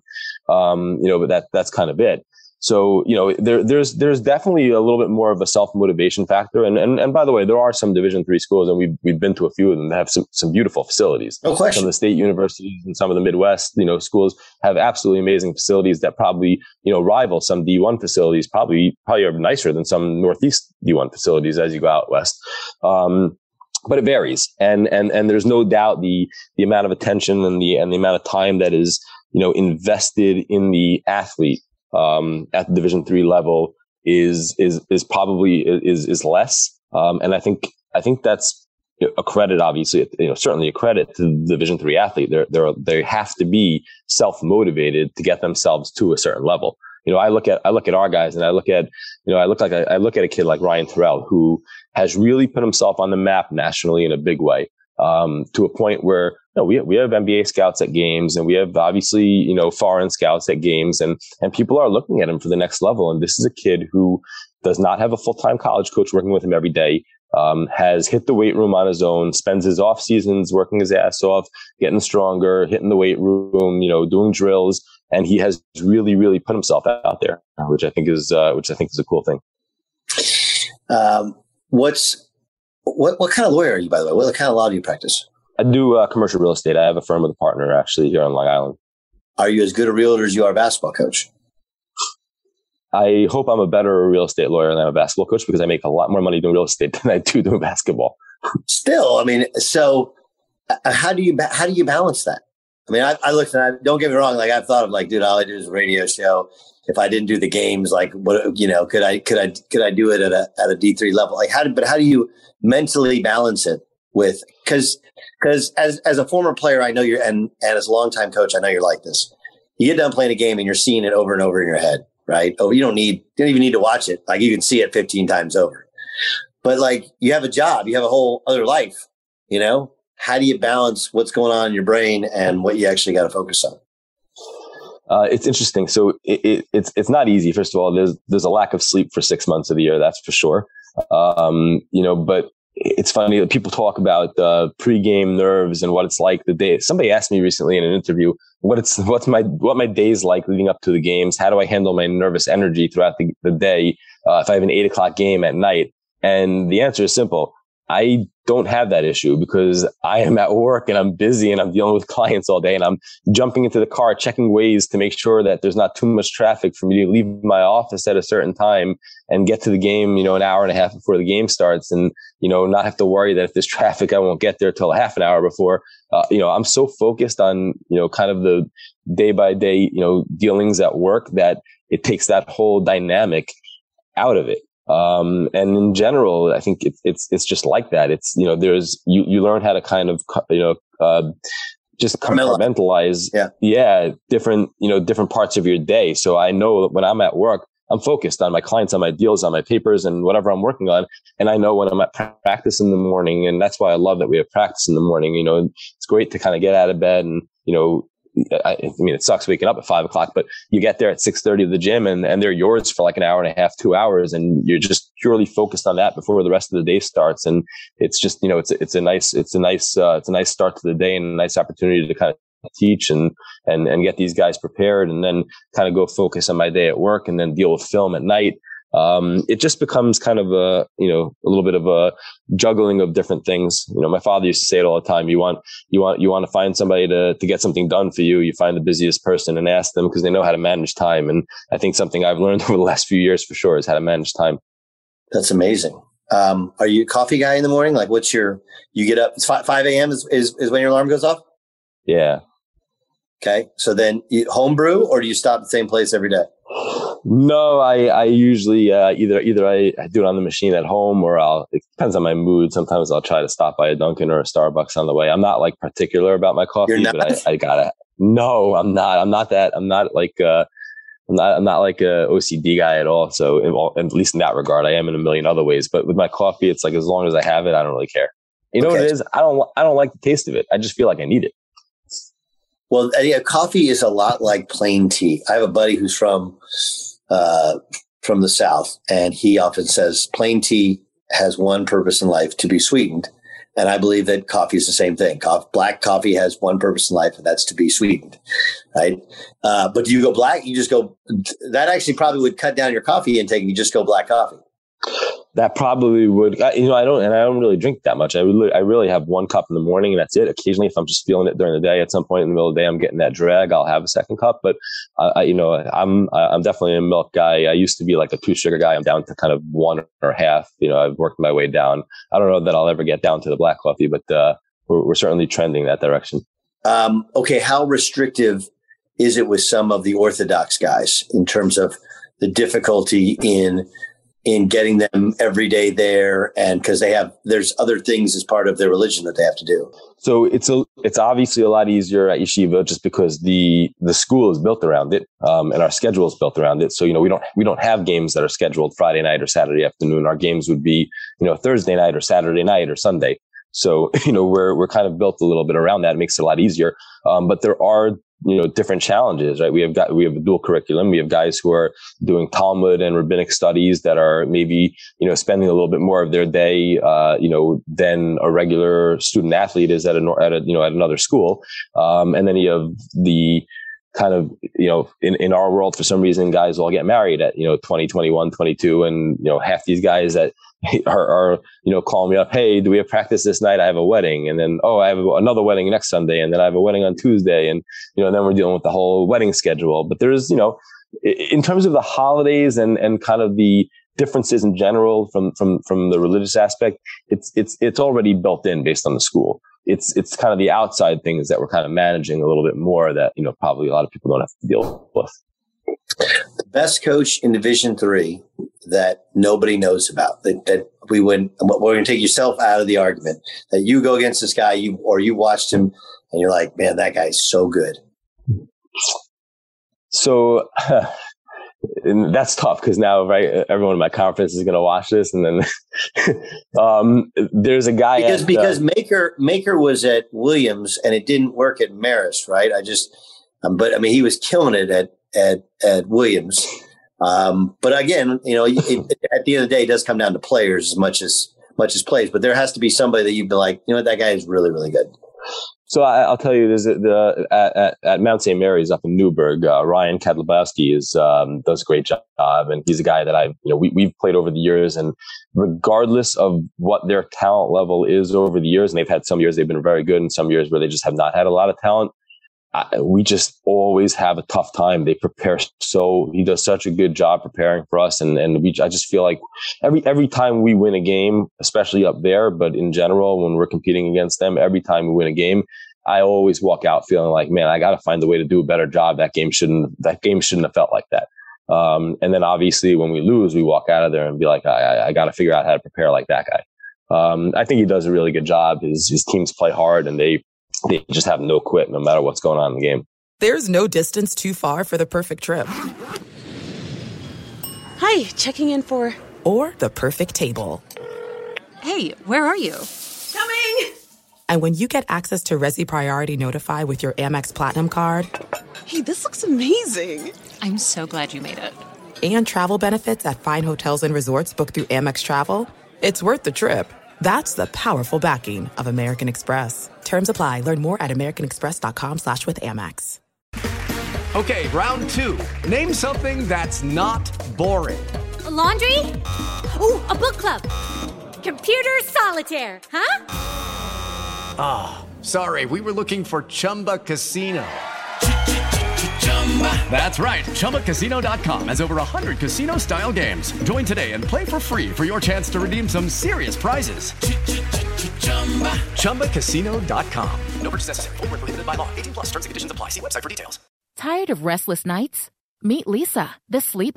Um, you know, but that that's kind of it. So, you know, there, there's, there's definitely a little bit more of a self motivation factor. And, and, and by the way, there are some division three schools and we've, we've been to a few of them that have some, some beautiful facilities. No question. Some of the state universities and some of the Midwest, you know, schools have absolutely amazing facilities that probably, you know, rival some D1 facilities, probably, probably are nicer than some Northeast D1 facilities as you go out West. Um, but it varies. And, and, and there's no doubt the, the amount of attention and the, and the amount of time that is, you know, invested in the athlete um, at the Division three level is is is probably is is less. Um, and I think I think that's a credit, obviously, you know, certainly a credit to the Division three athlete. They're, they're, they have to be self motivated to get themselves to a certain level. You know, I look at I look at our guys, and I look at you know I look like I, look at a kid like Ryan Turell who has really put himself on the map nationally in a big way um, to a point where no, we, we have NBA scouts at games and we have obviously, you know, foreign scouts at games and, and people are looking at him for the next level. And this is a kid who does not have a full-time college coach working with him every day. Um, has hit the weight room on his own, spends his off seasons working his ass off, getting stronger, hitting the weight room, you know, doing drills. And he has really, really put himself out there, which I think is, uh, which I think is a cool thing. Um, what's, what, what kind of lawyer are you, by the way? What kind of law do you practice? I do uh, commercial real estate. I have a firm with a partner actually here on Long Island. Are you as good a realtor as you are a basketball coach? I hope I'm a better real estate lawyer than I'm a basketball coach because I make a lot more money doing real estate than I do doing basketball. Still, I mean, so uh, how do you how do you balance that? I mean, I, I looked and I, don't get me wrong. Like I've thought of like, dude, all I do is a radio show. If I didn't do the games, like what you know, could I could I could I do it at a at a D three level? Like how? Do, but how do you mentally balance it with because because as as a former player, I know you're and and as a longtime coach, I know you're like this. You get done playing a game and you're seeing it over and over in your head, right? Oh, you don't need you don't even need to watch it. Like you can see it 15 times over. But like you have a job, you have a whole other life, you know? How do you balance what's going on in your brain and what you actually got to focus on? Uh, it's interesting. So it, it, it's it's not easy. First of all, there's there's a lack of sleep for six months of the year. That's for sure. Um, you know, but it's funny that people talk about uh, pre-game nerves and what it's like the day. Somebody asked me recently in an interview what it's what's my what my days like leading up to the games. How do I handle my nervous energy throughout the, the day uh, if I have an eight o'clock game at night? And the answer is simple. I don't have that issue because I am at work and I'm busy and I'm dealing with clients all day and I'm jumping into the car, checking ways to make sure that there's not too much traffic for me to leave my office at a certain time and get to the game, you know, an hour and a half before the game starts and, you know, not have to worry that if there's traffic, I won't get there till half an hour before. Uh, you know, I'm so focused on, you know, kind of the day by day, you know, dealings at work that it takes that whole dynamic out of it. Um, and in general, I think it's, it's, it's just like that. It's, you know, there's, you, you learn how to kind of, you know, uh, just compartmentalize, yeah. yeah, different, you know, different parts of your day. So I know when I'm at work, I'm focused on my clients, on my deals, on my papers and whatever I'm working on. And I know when I'm at practice in the morning. And that's why I love that we have practice in the morning. You know, it's great to kind of get out of bed and, you know, I, I, mean, it sucks waking up at five o'clock, but you get there at six thirty of the gym, and and they're yours for like an hour and a half, two hours, and you're just purely focused on that before the rest of the day starts. And it's just you know, it's it's a nice it's a nice uh, it's a nice start to the day and a nice opportunity to kind of teach and and and get these guys prepared, and then kind of go focus on my day at work, and then deal with film at night um, it just becomes kind of a you know a little bit of a juggling of different things. You know, my father used to say it all the time. You want you want you want to find somebody to to get something done for you. You find the busiest person and ask them because they know how to manage time. And I think something I've learned over the last few years for sure is how to manage time. That's amazing. Um, are you a coffee guy in the morning? Like, what's your? You get up. It's five, 5 a.m. Is, is is when your alarm goes off. Yeah. Okay. So then you homebrew or do you stop at the same place every day? No, I, I usually uh, either either I, I, do it on the machine at home or I'll it depends on my mood. Sometimes I'll try to stop by a Dunkin' or a Starbucks on the way. I'm not like particular about my coffee, but I, I, gotta. No, I'm not. I'm not that. I'm not like. Uh, I'm not. I'm not like a OCD guy at all. So, in, at least in that regard, I am in a million other ways. But with my coffee, it's like as long as I have it, I don't really care. You know okay. what it is? I don't. I don't like the taste of it. I just feel like I need it. Well, yeah, coffee is a lot like plain tea. I have a buddy who's from uh, from the South, and he often says plain tea has one purpose in life: to be sweetened. And I believe that coffee is the same thing. black coffee has one purpose in life, and that's to be sweetened, right? Uh, but do you go black? You just go. That actually probably would cut down your coffee intake. You just go black coffee that probably would you know i don't and i don't really drink that much. I really i really have one cup in the morning and that's it. Occasionally if i'm just feeling it during the day at some point in the middle of the day i'm getting that drag i'll have a second cup. But I, you know i'm i'm definitely a milk guy. I used to be like a two sugar guy. I'm down to kind of one or half you know i've worked my way down. I don't know that i'll ever get down to the black coffee but uh, we're, we're certainly trending that direction. Um, okay how restrictive is it with some of the orthodox guys in terms of the difficulty in in getting them every day there and because they have there's other things as part of their religion that they have to do. So it's a it's obviously a lot easier at yeshiva just because the the school is built around it um, and our schedule is built around it. So you know we don't we don't have games that are scheduled friday night or saturday afternoon. Our games would be you know thursday night or saturday night or sunday. So you know we're we're kind of built a little bit around that. It makes it a lot easier. Um, but there are you know different challenges right? We have got we have a dual curriculum. We have guys who are doing talmud and rabbinic studies that are maybe you know spending a little bit more of their day uh, you know than a regular student athlete is at a, at a you know at another school. Um, and then you have the kind of you know in, in our world for some reason guys all get married at you know 20 21 22 and you know half these guys that are, are, you know calling me up hey do we have practice this night? I have a wedding. And then oh i have another wedding next sunday and then i have a wedding on tuesday and you know then we're dealing with the whole wedding schedule. But there's you know in terms of the holidays and and kind of the differences in general from from from the religious aspect it's it's it's already built in based on the school it's it's kind of the outside things that we're kind of managing a little bit more that you know probably a lot of people don't have to deal with. The best coach in division three that nobody knows about that, that we would we're going to take yourself out of the argument that you go against this guy you or you watched him and you're like man that guy's so good. So that's tough because now right everyone in my conference is going to watch this and then um, there's a guy because at, because uh, maker maker was at williams and it didn't work at marist right i just um, but i mean he was killing it at at at williams um, but again, you know, it, it, at the end of the day, it does come down to players as much as much as plays. But there has to be somebody that you'd be like, you know, what, that guy is really, really good. So I, will tell you, there's the at, at, Mount St. Mary's up in Newburgh, uh, Ryan Kadlubowski is um, does a great job, and he's a guy that I, you know, we we've played over the years, and regardless of what their talent level is over the years, and they've had some years they've been very good, and some years where they just have not had a lot of talent. I, we just always have a tough time. They prepare so he does such a good job preparing for us, and and we I just feel like every every time we win a game, especially up there, but in general when we're competing against them, every time we win a game, I always walk out feeling like, man, I got to find a way to do a better job. That game shouldn't that game shouldn't have felt like that. Um, and then obviously when we lose, we walk out of there and be like, I, I got to figure out how to prepare like that guy. Um, I think he does a really good job. His, his teams play hard and they they just have no quit no matter what's going on in the game. There's no distance too far for the perfect trip. Hi, checking in for. Or the perfect table. Hey, where are you? Coming! And when you get access to Resy Priority Notify with your Amex Platinum card. Hey, this looks amazing! I'm so glad you made it. And travel benefits at fine hotels and resorts booked through Amex Travel. It's worth the trip. That's the powerful backing of American Express. Terms apply. Learn more at americanexpress.com slash with Amex. Okay, round two. Name something that's not boring. A laundry? Ooh, a book club. Computer solitaire, huh? Ah, oh, sorry. We were looking for Chumba Casino. That's right. ChumbaCasino.com has over 100 casino style games. Join today and play for free for your chance to redeem some serious prizes. ChumbaCasino.com. No purchase necessary. Where prohibited by law. 18 plus terms and conditions apply. See website for details. Tired of restless nights? Meet Leesa, the sleep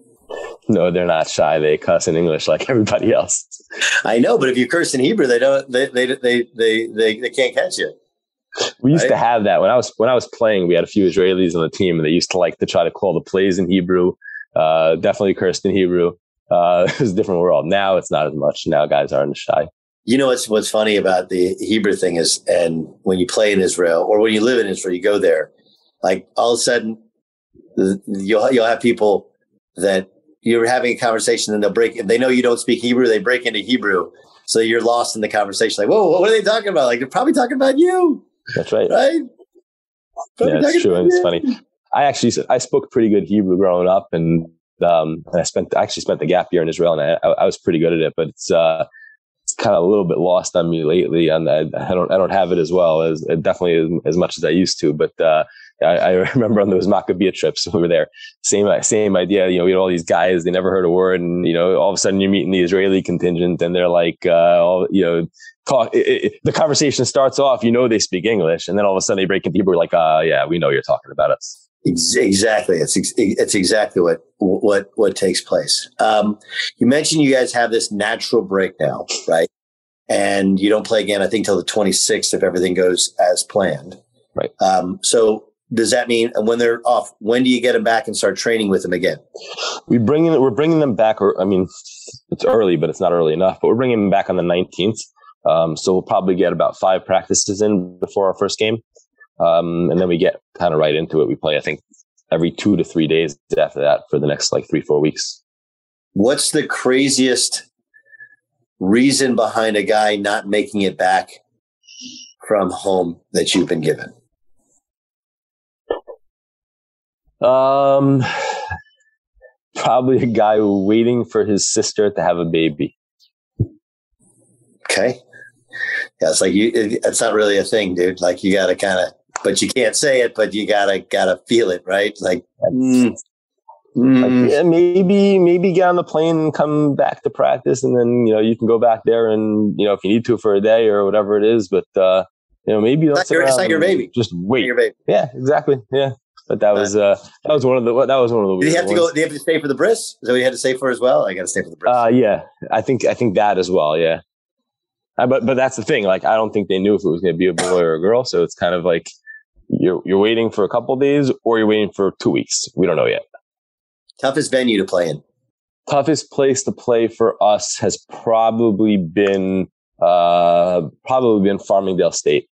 No, they're not shy. They cuss in English like everybody else. I know, but if you curse in Hebrew, they don't. They they they they they, they can't catch you. We used Right. to have that when I was when I was playing. We had a few Israelis on the team, and they used to like to try to call the plays in Hebrew. Uh, definitely cursed in Hebrew. Uh, it was a different world. Now it's not as much. Now guys aren't shy. You know what's what's funny about the Hebrew thing is, and when you play in Israel or when you live in Israel, you go there, like all of a sudden, you'll you'll have people that you're having a conversation and they'll break. If they know you don't speak Hebrew, they break into Hebrew, so you're lost in the conversation. Like, whoa, what are they talking about? Like they're probably talking about you, That's right. right? Probably yeah, it's true, and it's funny. I actually I spoke pretty good Hebrew growing up, and um, and I spent I actually spent the gap year in Israel, and I, I was pretty good at it. But it's uh, kind of a little bit lost on me lately, and I, I don't I don't have it as well as definitely as, as much as I used to. But uh, I, I remember on those Maccabiah trips we were there, same same idea. You know, we had all these guys they never heard a word, and you know, all of a sudden you're meeting the Israeli contingent, and they're like, uh, all you know. Talk, it, it, the conversation starts off, you know, they speak English, and then all of a sudden they break into Hebrew, like, uh, yeah, we know you're talking about us. Ex- Exactly. It's it's exactly what what what takes place. Um, you mentioned you guys have this natural break now, right? And you don't play again, I think, till the 26th if everything goes as planned. Right. Um, so does that mean when they're off? When do you get them back and start training with them again? We bring in, we're bringing them back, or I mean, it's early, but it's not early enough. But we're bringing them back on the 19th. Um, so we'll probably get about five practices in before our first game, um, and then we get kind of right into it. We play, I think, every two to three days after that for the next like three, four weeks. What's the craziest reason behind a guy not making it back from home that you've been given? Um, probably a guy waiting for his sister to have a baby. Okay. Yeah, it's like you. It, it's not really a thing, dude. Like you got to kind of, but you can't say it, but you gotta gotta feel it, right? Like, mm, mm. Like, yeah, maybe maybe get on the plane and come back to practice, and then you know you can go back there and you know if you need to for a day or whatever it is. But uh, you know maybe don't It's not your- it's not your baby. Just wait. your baby. Yeah, exactly. Yeah, but that was uh, that was one of the that was one of the. Did he have to go? ones. Did he have to stay for the bris? Is that what he had to stay for as well? I got to stay for the bris. Uh, yeah, I think I think that as well. Yeah, uh, but but that's the thing. Like, I don't think they knew if it was going to be a boy or a girl. So it's kind of like you're you're waiting for a couple days or you're waiting for two weeks. We don't know yet. Toughest venue to play in. Toughest place to play for us has probably been uh probably been Farmingdale State.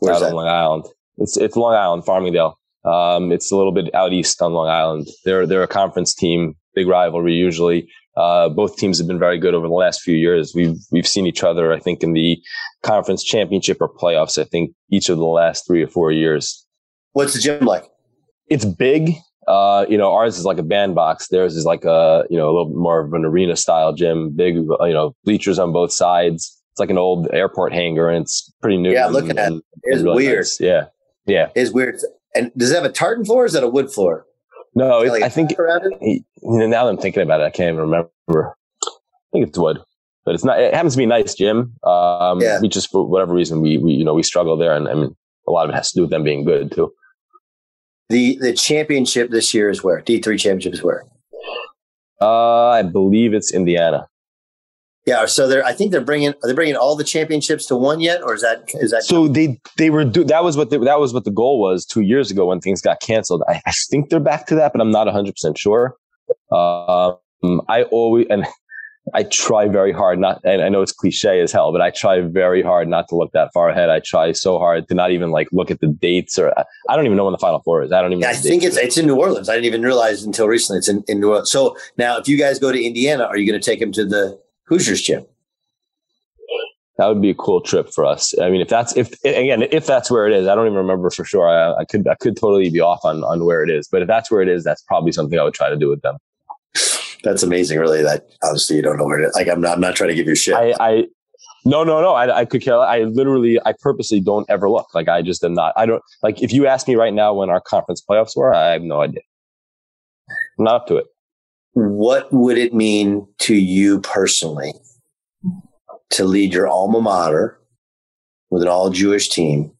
Where's out that? on Long Island. It's it's Long Island, Farmingdale. Um, it's a little bit out east on Long Island. They're they're a conference team, big rivalry usually. Uh, both teams have been very good over the last few years. We've we've seen each other, I think, in the conference championship or playoffs. I think each of the last three or four years. What's the gym like? It's big. Uh, you know, ours is like a bandbox. Theirs is like a you know a little bit more of an arena style gym. Big, you know, bleachers on both sides. It's like an old airport hangar, and it's pretty new. Yeah, and- looking at and- it. It's really weird. nice. Yeah, yeah. It's weird. And does it have a tartan floor? Or is that a wood floor? No, it, it like a I think it? now that I'm thinking about it, I can't even remember. I think it's wood, but it's not. It happens to be a nice gym. Um, Yeah. We just for whatever reason we we you know we struggle there, and I mean a lot of it has to do with them being good too. The the championship this year is where D three championship is where. Uh, I believe it's Indiana. Yeah, so they're. I think they're bringing. Are they bringing all the championships to one yet, or is that is that? So they they were do, that was what the, that was what the goal was two years ago when things got canceled. I, I think they're back to that, but I'm not 100 percent sure. Um, I always and I try very hard not, and I know it's cliche as hell, but I try very hard not to look that far ahead. I try so hard to not even like look at the dates or I, don't even know when the final four is. I don't even. Yeah, know I think it's it's in New Orleans. I didn't even realize until recently it's in, in New Orleans. So now, if you guys go to Indiana, are you going to take them to the Hoosiers gym? that would be a cool trip for us. I mean, if that's if again if that's where it is, I don't even remember for sure. I, I could I could totally be off on on where it is, but if that's where it is, that's probably something I would try to do with them. That's amazing. Really, that obviously you don't know where it is. Like I'm not. I'm not trying to give you shit. I, I no, no, no. I, I could care. I literally, I purposely don't ever look. Like I just am not. I don't like. If you ask me right now when our conference playoffs were, I have no idea. I'm not up to it. What would it mean to you personally to lead your alma mater with an all Jewish team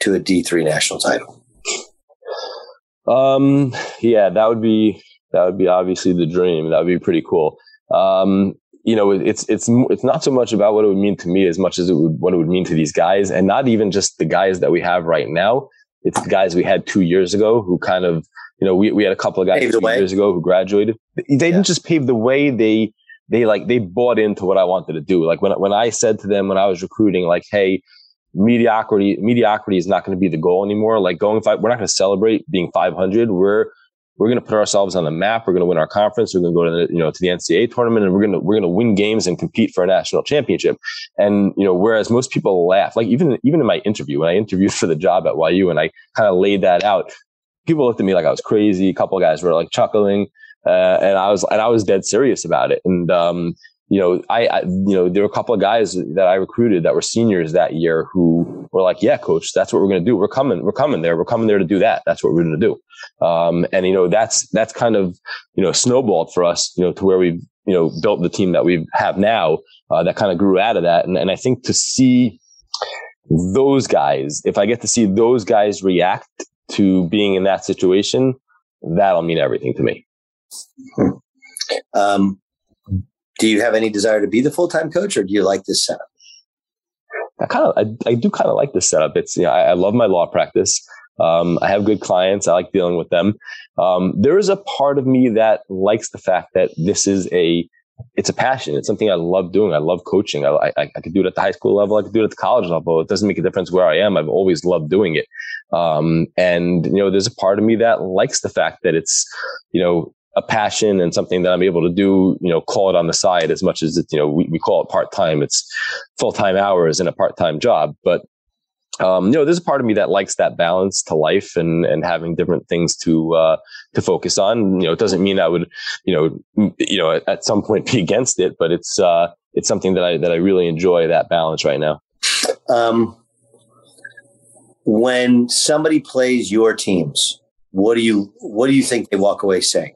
to a D3 national title? Um, yeah, that would be that would be obviously the dream. That would be pretty cool. Um, you know, it's it's it's not so much about what it would mean to me as much as it would what it would mean to these guys, and not even just the guys that we have right now. It's the guys we had two years ago who kind of, you know, we, we had a couple of guys Paved two years ago who graduated. They didn't just pave the way; they they like they bought into what I wanted to do. Like when when I said to them when I was recruiting, like, hey, mediocrity mediocrity is not going to be the goal anymore. Like going five, we're not going to celebrate being 500. We're we're going to put ourselves on the map. We're going to win our conference. We're going to go to the you know to the NCAA tournament, and we're going to we're going to win games and compete for a national championship. And you know, whereas most people laugh, like even even in my interview when I interviewed for the job at YU, and I kind of laid that out, people looked at me like I was crazy. A couple of guys were like chuckling, uh, and I was and I was dead serious about it. And um, you know, I, I, you know, there were a couple of guys that I recruited that were seniors that year who were like, yeah, coach, that's what we're going to do. We're coming, we're coming there. We're coming there to do that. That's what we're going to do. Um, and you know, that's, that's kind of, you know, snowballed for us, you know, to where we've, you know, built the team that we have now, uh, that kind of grew out of that. And, and I think to see those guys, if I get to see those guys react to being in that situation, that'll mean everything to me. Um, do you have any desire to be the full time coach, or do you like this setup? I kind of, I, I do kind of like this setup. It's, you know, I, I love my law practice. Um, I have good clients. I like dealing with them. Um, there is a part of me that likes the fact that this is a, it's a passion. It's something I love doing. I love coaching. I, I, I could do it at the high school level. I could do it at the college level. It doesn't make a difference where I am. I've always loved doing it. Um, and, you know, there's a part of me that likes the fact that it's, you know, a passion and something that I'm able to do, you know, call it on the side as much as it's, you know, we, we call it part time. It's full time hours and a part time job. But, um, you know, there's a part of me that likes that balance to life and, and having different things to, uh, to focus on. You know, it doesn't mean I would, you know, m- you know, at, at some point be against it, but it's, uh, it's something that I, that I really enjoy that balance right now. Um, when somebody plays your teams, what do you what do you think they walk away saying?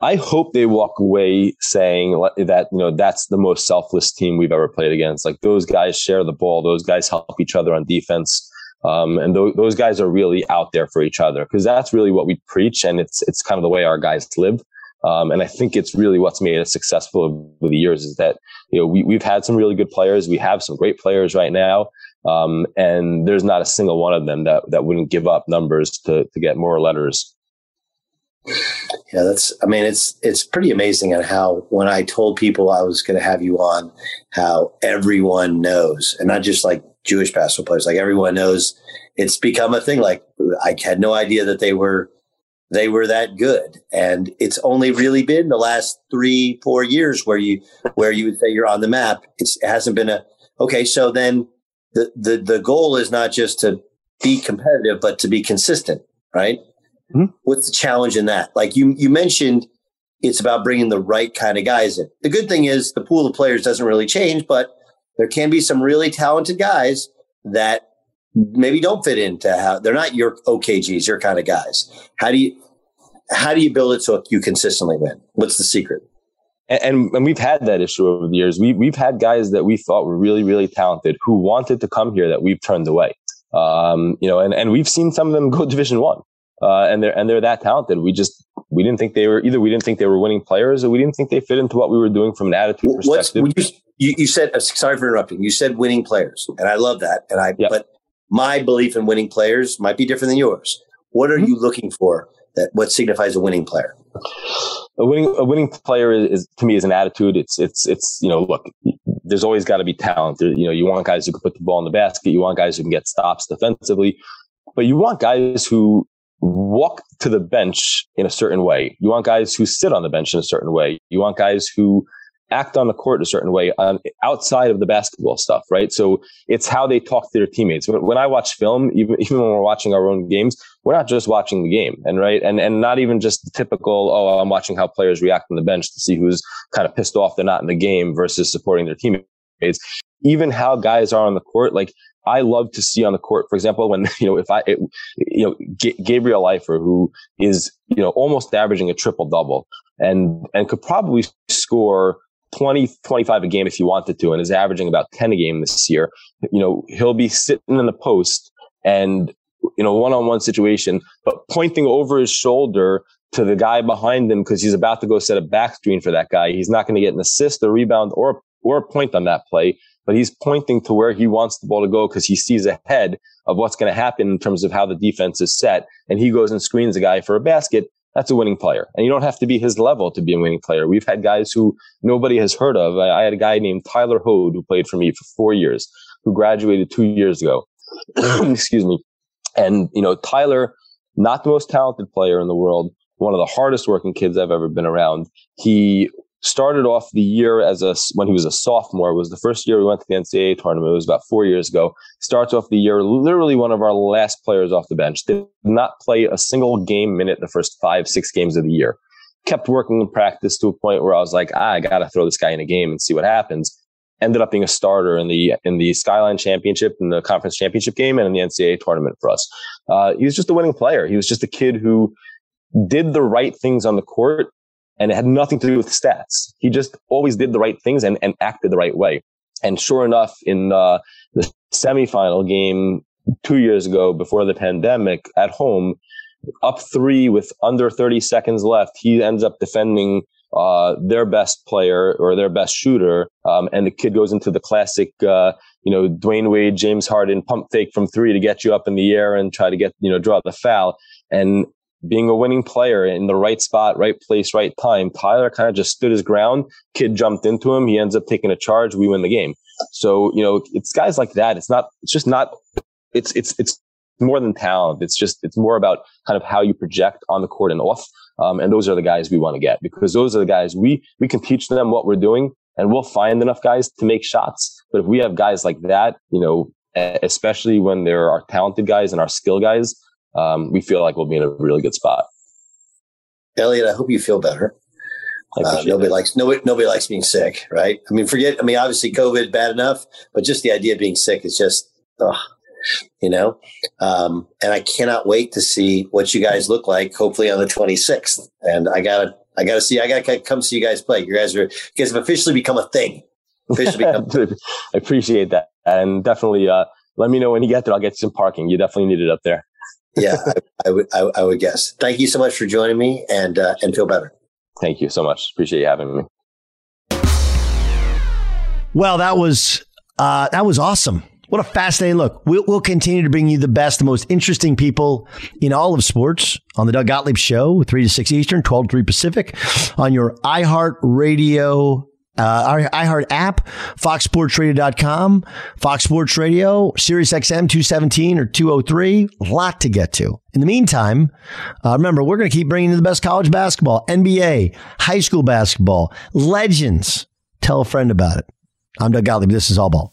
I hope they walk away saying that, you know, that's the most selfless team we've ever played against. Like those guys share the ball. Those guys help each other on defense. Um, and th- those guys are really out there for each other because that's really what we preach. And it's, it's kind of the way our guys live. Um, and I think it's really what's made us successful over the years is that, you know, we, we've had some really good players. We have some great players right now. Um, and there's not a single one of them that, that wouldn't give up numbers to, to get more letters. Yeah, that's, I mean, it's, it's pretty amazing at how when I told people I was going to have you on, how everyone knows and not just like Jewish basketball players, like everyone knows it's become a thing. Like I had no idea that they were, they were that good. And it's only really been the last three, four years where you, where you would say you're on the map. It's, it hasn't been a, okay. So then the, the, the goal is not just to be competitive, but to be consistent, right? Mm-hmm. What's the challenge in that? Like you, you mentioned it's about bringing the right kind of guys in. The good thing is the pool of players doesn't really change, but there can be some really talented guys that maybe don't fit into how they're not your OKGs, your kind of guys. How do you, how do you build it so you consistently win? What's the secret? And, and we've had that issue over the years. We, we've had guys that we thought were really, really talented who wanted to come here that we've turned away. Um, you know, and, and we've seen some of them go division one. Uh, and they're, and they're that talented. We just, we didn't think they were either. We didn't think they were winning players or we didn't think they fit into what we were doing from an attitude perspective. You, you, you, said, uh, sorry for interrupting. You said winning players and I love that. And I, yep. but my belief in winning players might be different than yours. What are mm-hmm. you looking for that what signifies a winning player? A winning a winning player is, is, to me is an attitude. It's it's it's you know look, there's always got to be talent. There, you know, you want guys who can put the ball in the basket. You want guys who can get stops defensively, but you want guys who walk to the bench in a certain way. You want guys who sit on the bench in a certain way. You want guys who act on the court a certain way on, outside of the basketball stuff, right? So it's how they talk to their teammates. When, when, I watch film, even, even when we're watching our own games, we're not just watching the game and right. And, and not even just the typical, oh, I'm watching how players react on the bench to see who's kind of pissed off they're not in the game versus supporting their teammates. Even how guys are on the court, like I love to see on the court, for example, when, you know, if I, it, you know, G- Gabriel Leifer, who is, you know, almost averaging a triple double and, and could probably score 20, 25 a game if he wanted to, and is averaging about 10 a game this year. You know, he'll be sitting in the post and, you know, one on one situation, but pointing over his shoulder to the guy behind him because he's about to go set a back screen for that guy. He's not going to get an assist, a rebound, or, or a point on that play, but he's pointing to where he wants the ball to go because he sees ahead of what's going to happen in terms of how the defense is set. And he goes and screens a guy for a basket that's a winning player. And you don't have to be his level to be a winning player. We've had guys who nobody has heard of. I, I had a guy named Tyler Hode who played for me for four years, who graduated two years ago. Excuse me. And, you know, Tyler, not the most talented player in the world, one of the hardest working kids I've ever been around. He started off the year as a when he was a sophomore. It was the first year we went to the NCAA tournament. It was about four years ago. Starts off the year literally one of our last players off the bench. Did not play a single game minute the first five six games of the year. Kept working in practice to a point where I was like, ah, I gotta throw this guy in a game and see what happens. Ended up being a starter in the in the Skyline Championship, in the conference championship game, and in the NCAA tournament for us. Uh, he was just a winning player. He was just a kid who did the right things on the court and it had nothing to do with stats. He just always did the right things and, and acted the right way. And sure enough, in uh, the semifinal game two years ago before the pandemic at home, up three with under 30 seconds left, he ends up defending uh, their best player or their best shooter. Um, and the kid goes into the classic, uh, you know, Dwyane Wade, James Harden pump fake from three to get you up in the air and try to get, you know, draw the foul. And being a winning player in the right spot, right place, right time. Tyler kind of just stood his ground. Kid jumped into him. He ends up taking a charge. We win the game. So, you know, it's guys like that. It's not, it's just not, it's, it's, it's more than talent. It's just, it's more about kind of how you project on the court and off. Um, and those are the guys we want to get because those are the guys we, we can teach them what we're doing and we'll find enough guys to make shots. But if we have guys like that, you know, especially when there are talented guys and our skill guys, um, we feel like we'll be in a really good spot. Elliot, I hope you feel better. Uh, nobody likes nobody nobody likes being sick, right? I mean, forget. I mean, obviously, COVID bad enough, but just the idea of being sick is just, ugh, you know. Um, and I cannot wait to see what you guys look like. Hopefully on the twenty sixth, and I gotta I gotta see I gotta come see you guys play. You guys are you guys have officially become a thing. Officially become. I appreciate that, and definitely. Uh, let me know when you get there. I'll get you some parking. You definitely need it up there. Yeah, I, I would. I, I, would guess. Thank you so much for joining me, and uh, and feel better. Thank you so much. Appreciate you having me. Well, that was uh, that was awesome. What a fascinating look. We'll, we'll continue to bring you the best, the most interesting people in all of sports on the Doug Gottlieb Show, 3 to 6 Eastern, 12 to 3 Pacific, on your iHeart Radio uh, our iHeart app, foxsportsradio.com, Fox Sports Radio, Sirius XM 217 or 203. A lot to get to. In the meantime, uh, remember, we're going to keep bringing you the best college basketball, NBA, high school basketball, legends. Tell a friend about it. I'm Doug Gottlieb. This is All Ball.